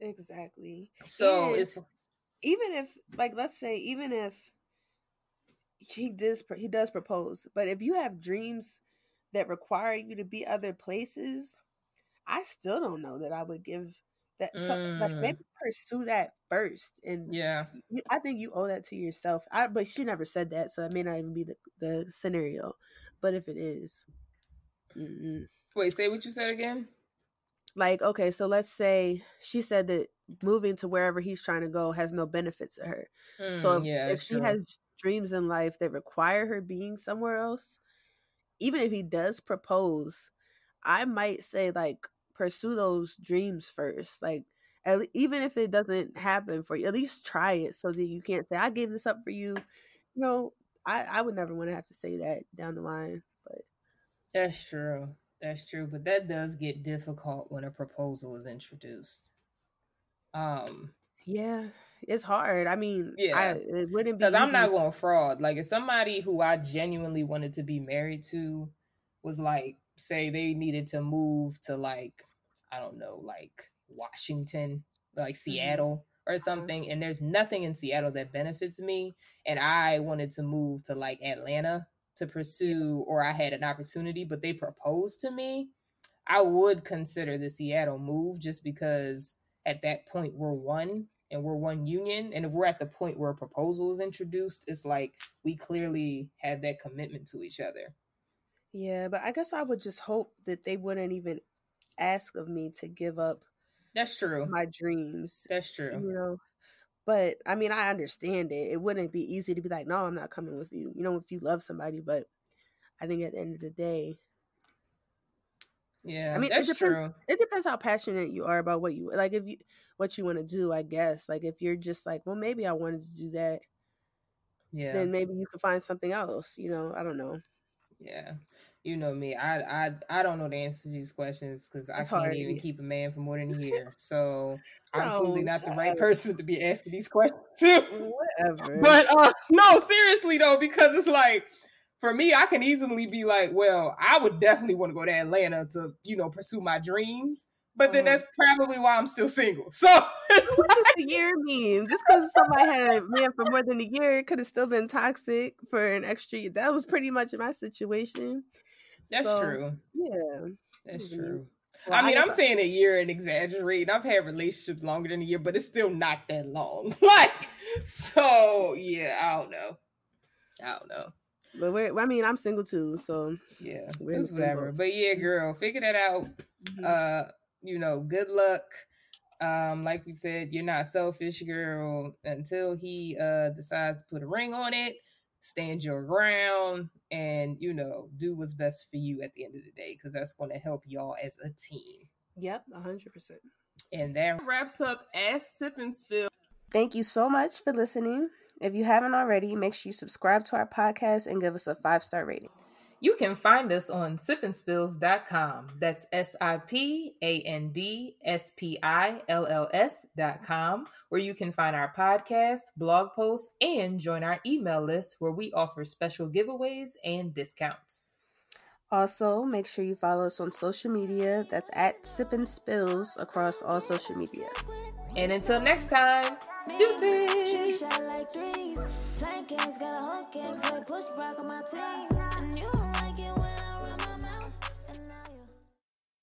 Exactly. So And- it's even if like let's say even if he does he does propose but if you have dreams that require you to be other places i still don't know that i would give that so, like Mm. maybe pursue that first and yeah. you, i think you owe that to yourself i but she never said that so that may not even be the, the scenario but if it is. Wait, say what you said again. like okay so let's say she said that moving to wherever he's trying to go has no benefit to her So Mm, if, yeah, if she true. has dreams in life that require her being somewhere else, even if he does propose, I might say like pursue those dreams first. Like at, even if it doesn't happen for you, at least try it so that you can't say I gave this up for you. You know, I I would never want to have to say that down the line. But That's true. That's true. But that does get difficult when a proposal is introduced. Um, yeah, it's hard. I mean, Yeah. I, it wouldn't be because I'm not going fraud. Like if somebody who I genuinely wanted to be married to was like, say they needed to move to like, I don't know, like Washington, like mm-hmm. Seattle or uh-huh. something, and there's nothing in Seattle that benefits me, and I wanted to move to like Atlanta to pursue, or I had an opportunity, but they proposed to me, I would consider the Seattle move just because at that point we're one and we're one union. And if we're at the point where a proposal is introduced, it's like we clearly have that commitment to each other. Yeah, but I guess I would just hope that they wouldn't even ask of me to give up That's true. my dreams. That's true. You know, but I mean, I understand it. It wouldn't be easy to be like, no, I'm not coming with you. You know, if you love somebody, but I think at the end of the day, Yeah, I mean, it that's depends- true. it depends how passionate you are about what you like. If you what you want to do, I guess. Like if you're just like, well, maybe I wanted to do that, Yeah, then maybe you could find something else. You know, I don't know. yeah. You know me. I I I don't know the answers to these questions because I can't even keep a man for more than a year. So <laughs> I'm clearly not the right person to be asking these questions <laughs> to. Whatever. But uh no, seriously though, because it's like for me, I can easily be like, well, I would definitely want to go to Atlanta to, you know, pursue my dreams. But then Uh-huh. that's probably why I'm still single. <laughs> So it's what does the year mean? Just because somebody had a man for more than a year, it could have still been toxic for an extra year. That was pretty much my situation. That's So, true. Yeah. That's Mhm. true. Well, I mean, guess I'm saying a year and exaggerating. I've had relationships longer than a year, but it's still not that long. <laughs> like, so yeah, I don't know. I don't know. But we're, I mean, I'm single too, so Yeah, it's whatever. But yeah, girl, figure that out. mhm. uh you know good luck um like we said you're not selfish girl until he uh decides to put a ring on it stand your ground and you know do what's best for you at the end of the day because that's going to help y'all as a team Yep, 100%. and that wraps up as sip and spill Thank you so much for listening. If you haven't already, make sure you subscribe to our podcast and give us a five star rating. You can find us on sipandspills.com that's s-i-p-a-n-d-s-p-i-l-l-s dot com where you can find our podcast blog posts and join our email list where we offer special giveaways and discounts. Also, make sure you follow us on social media. That's at Sip and Spills across all social media. and until next time Shoot deuces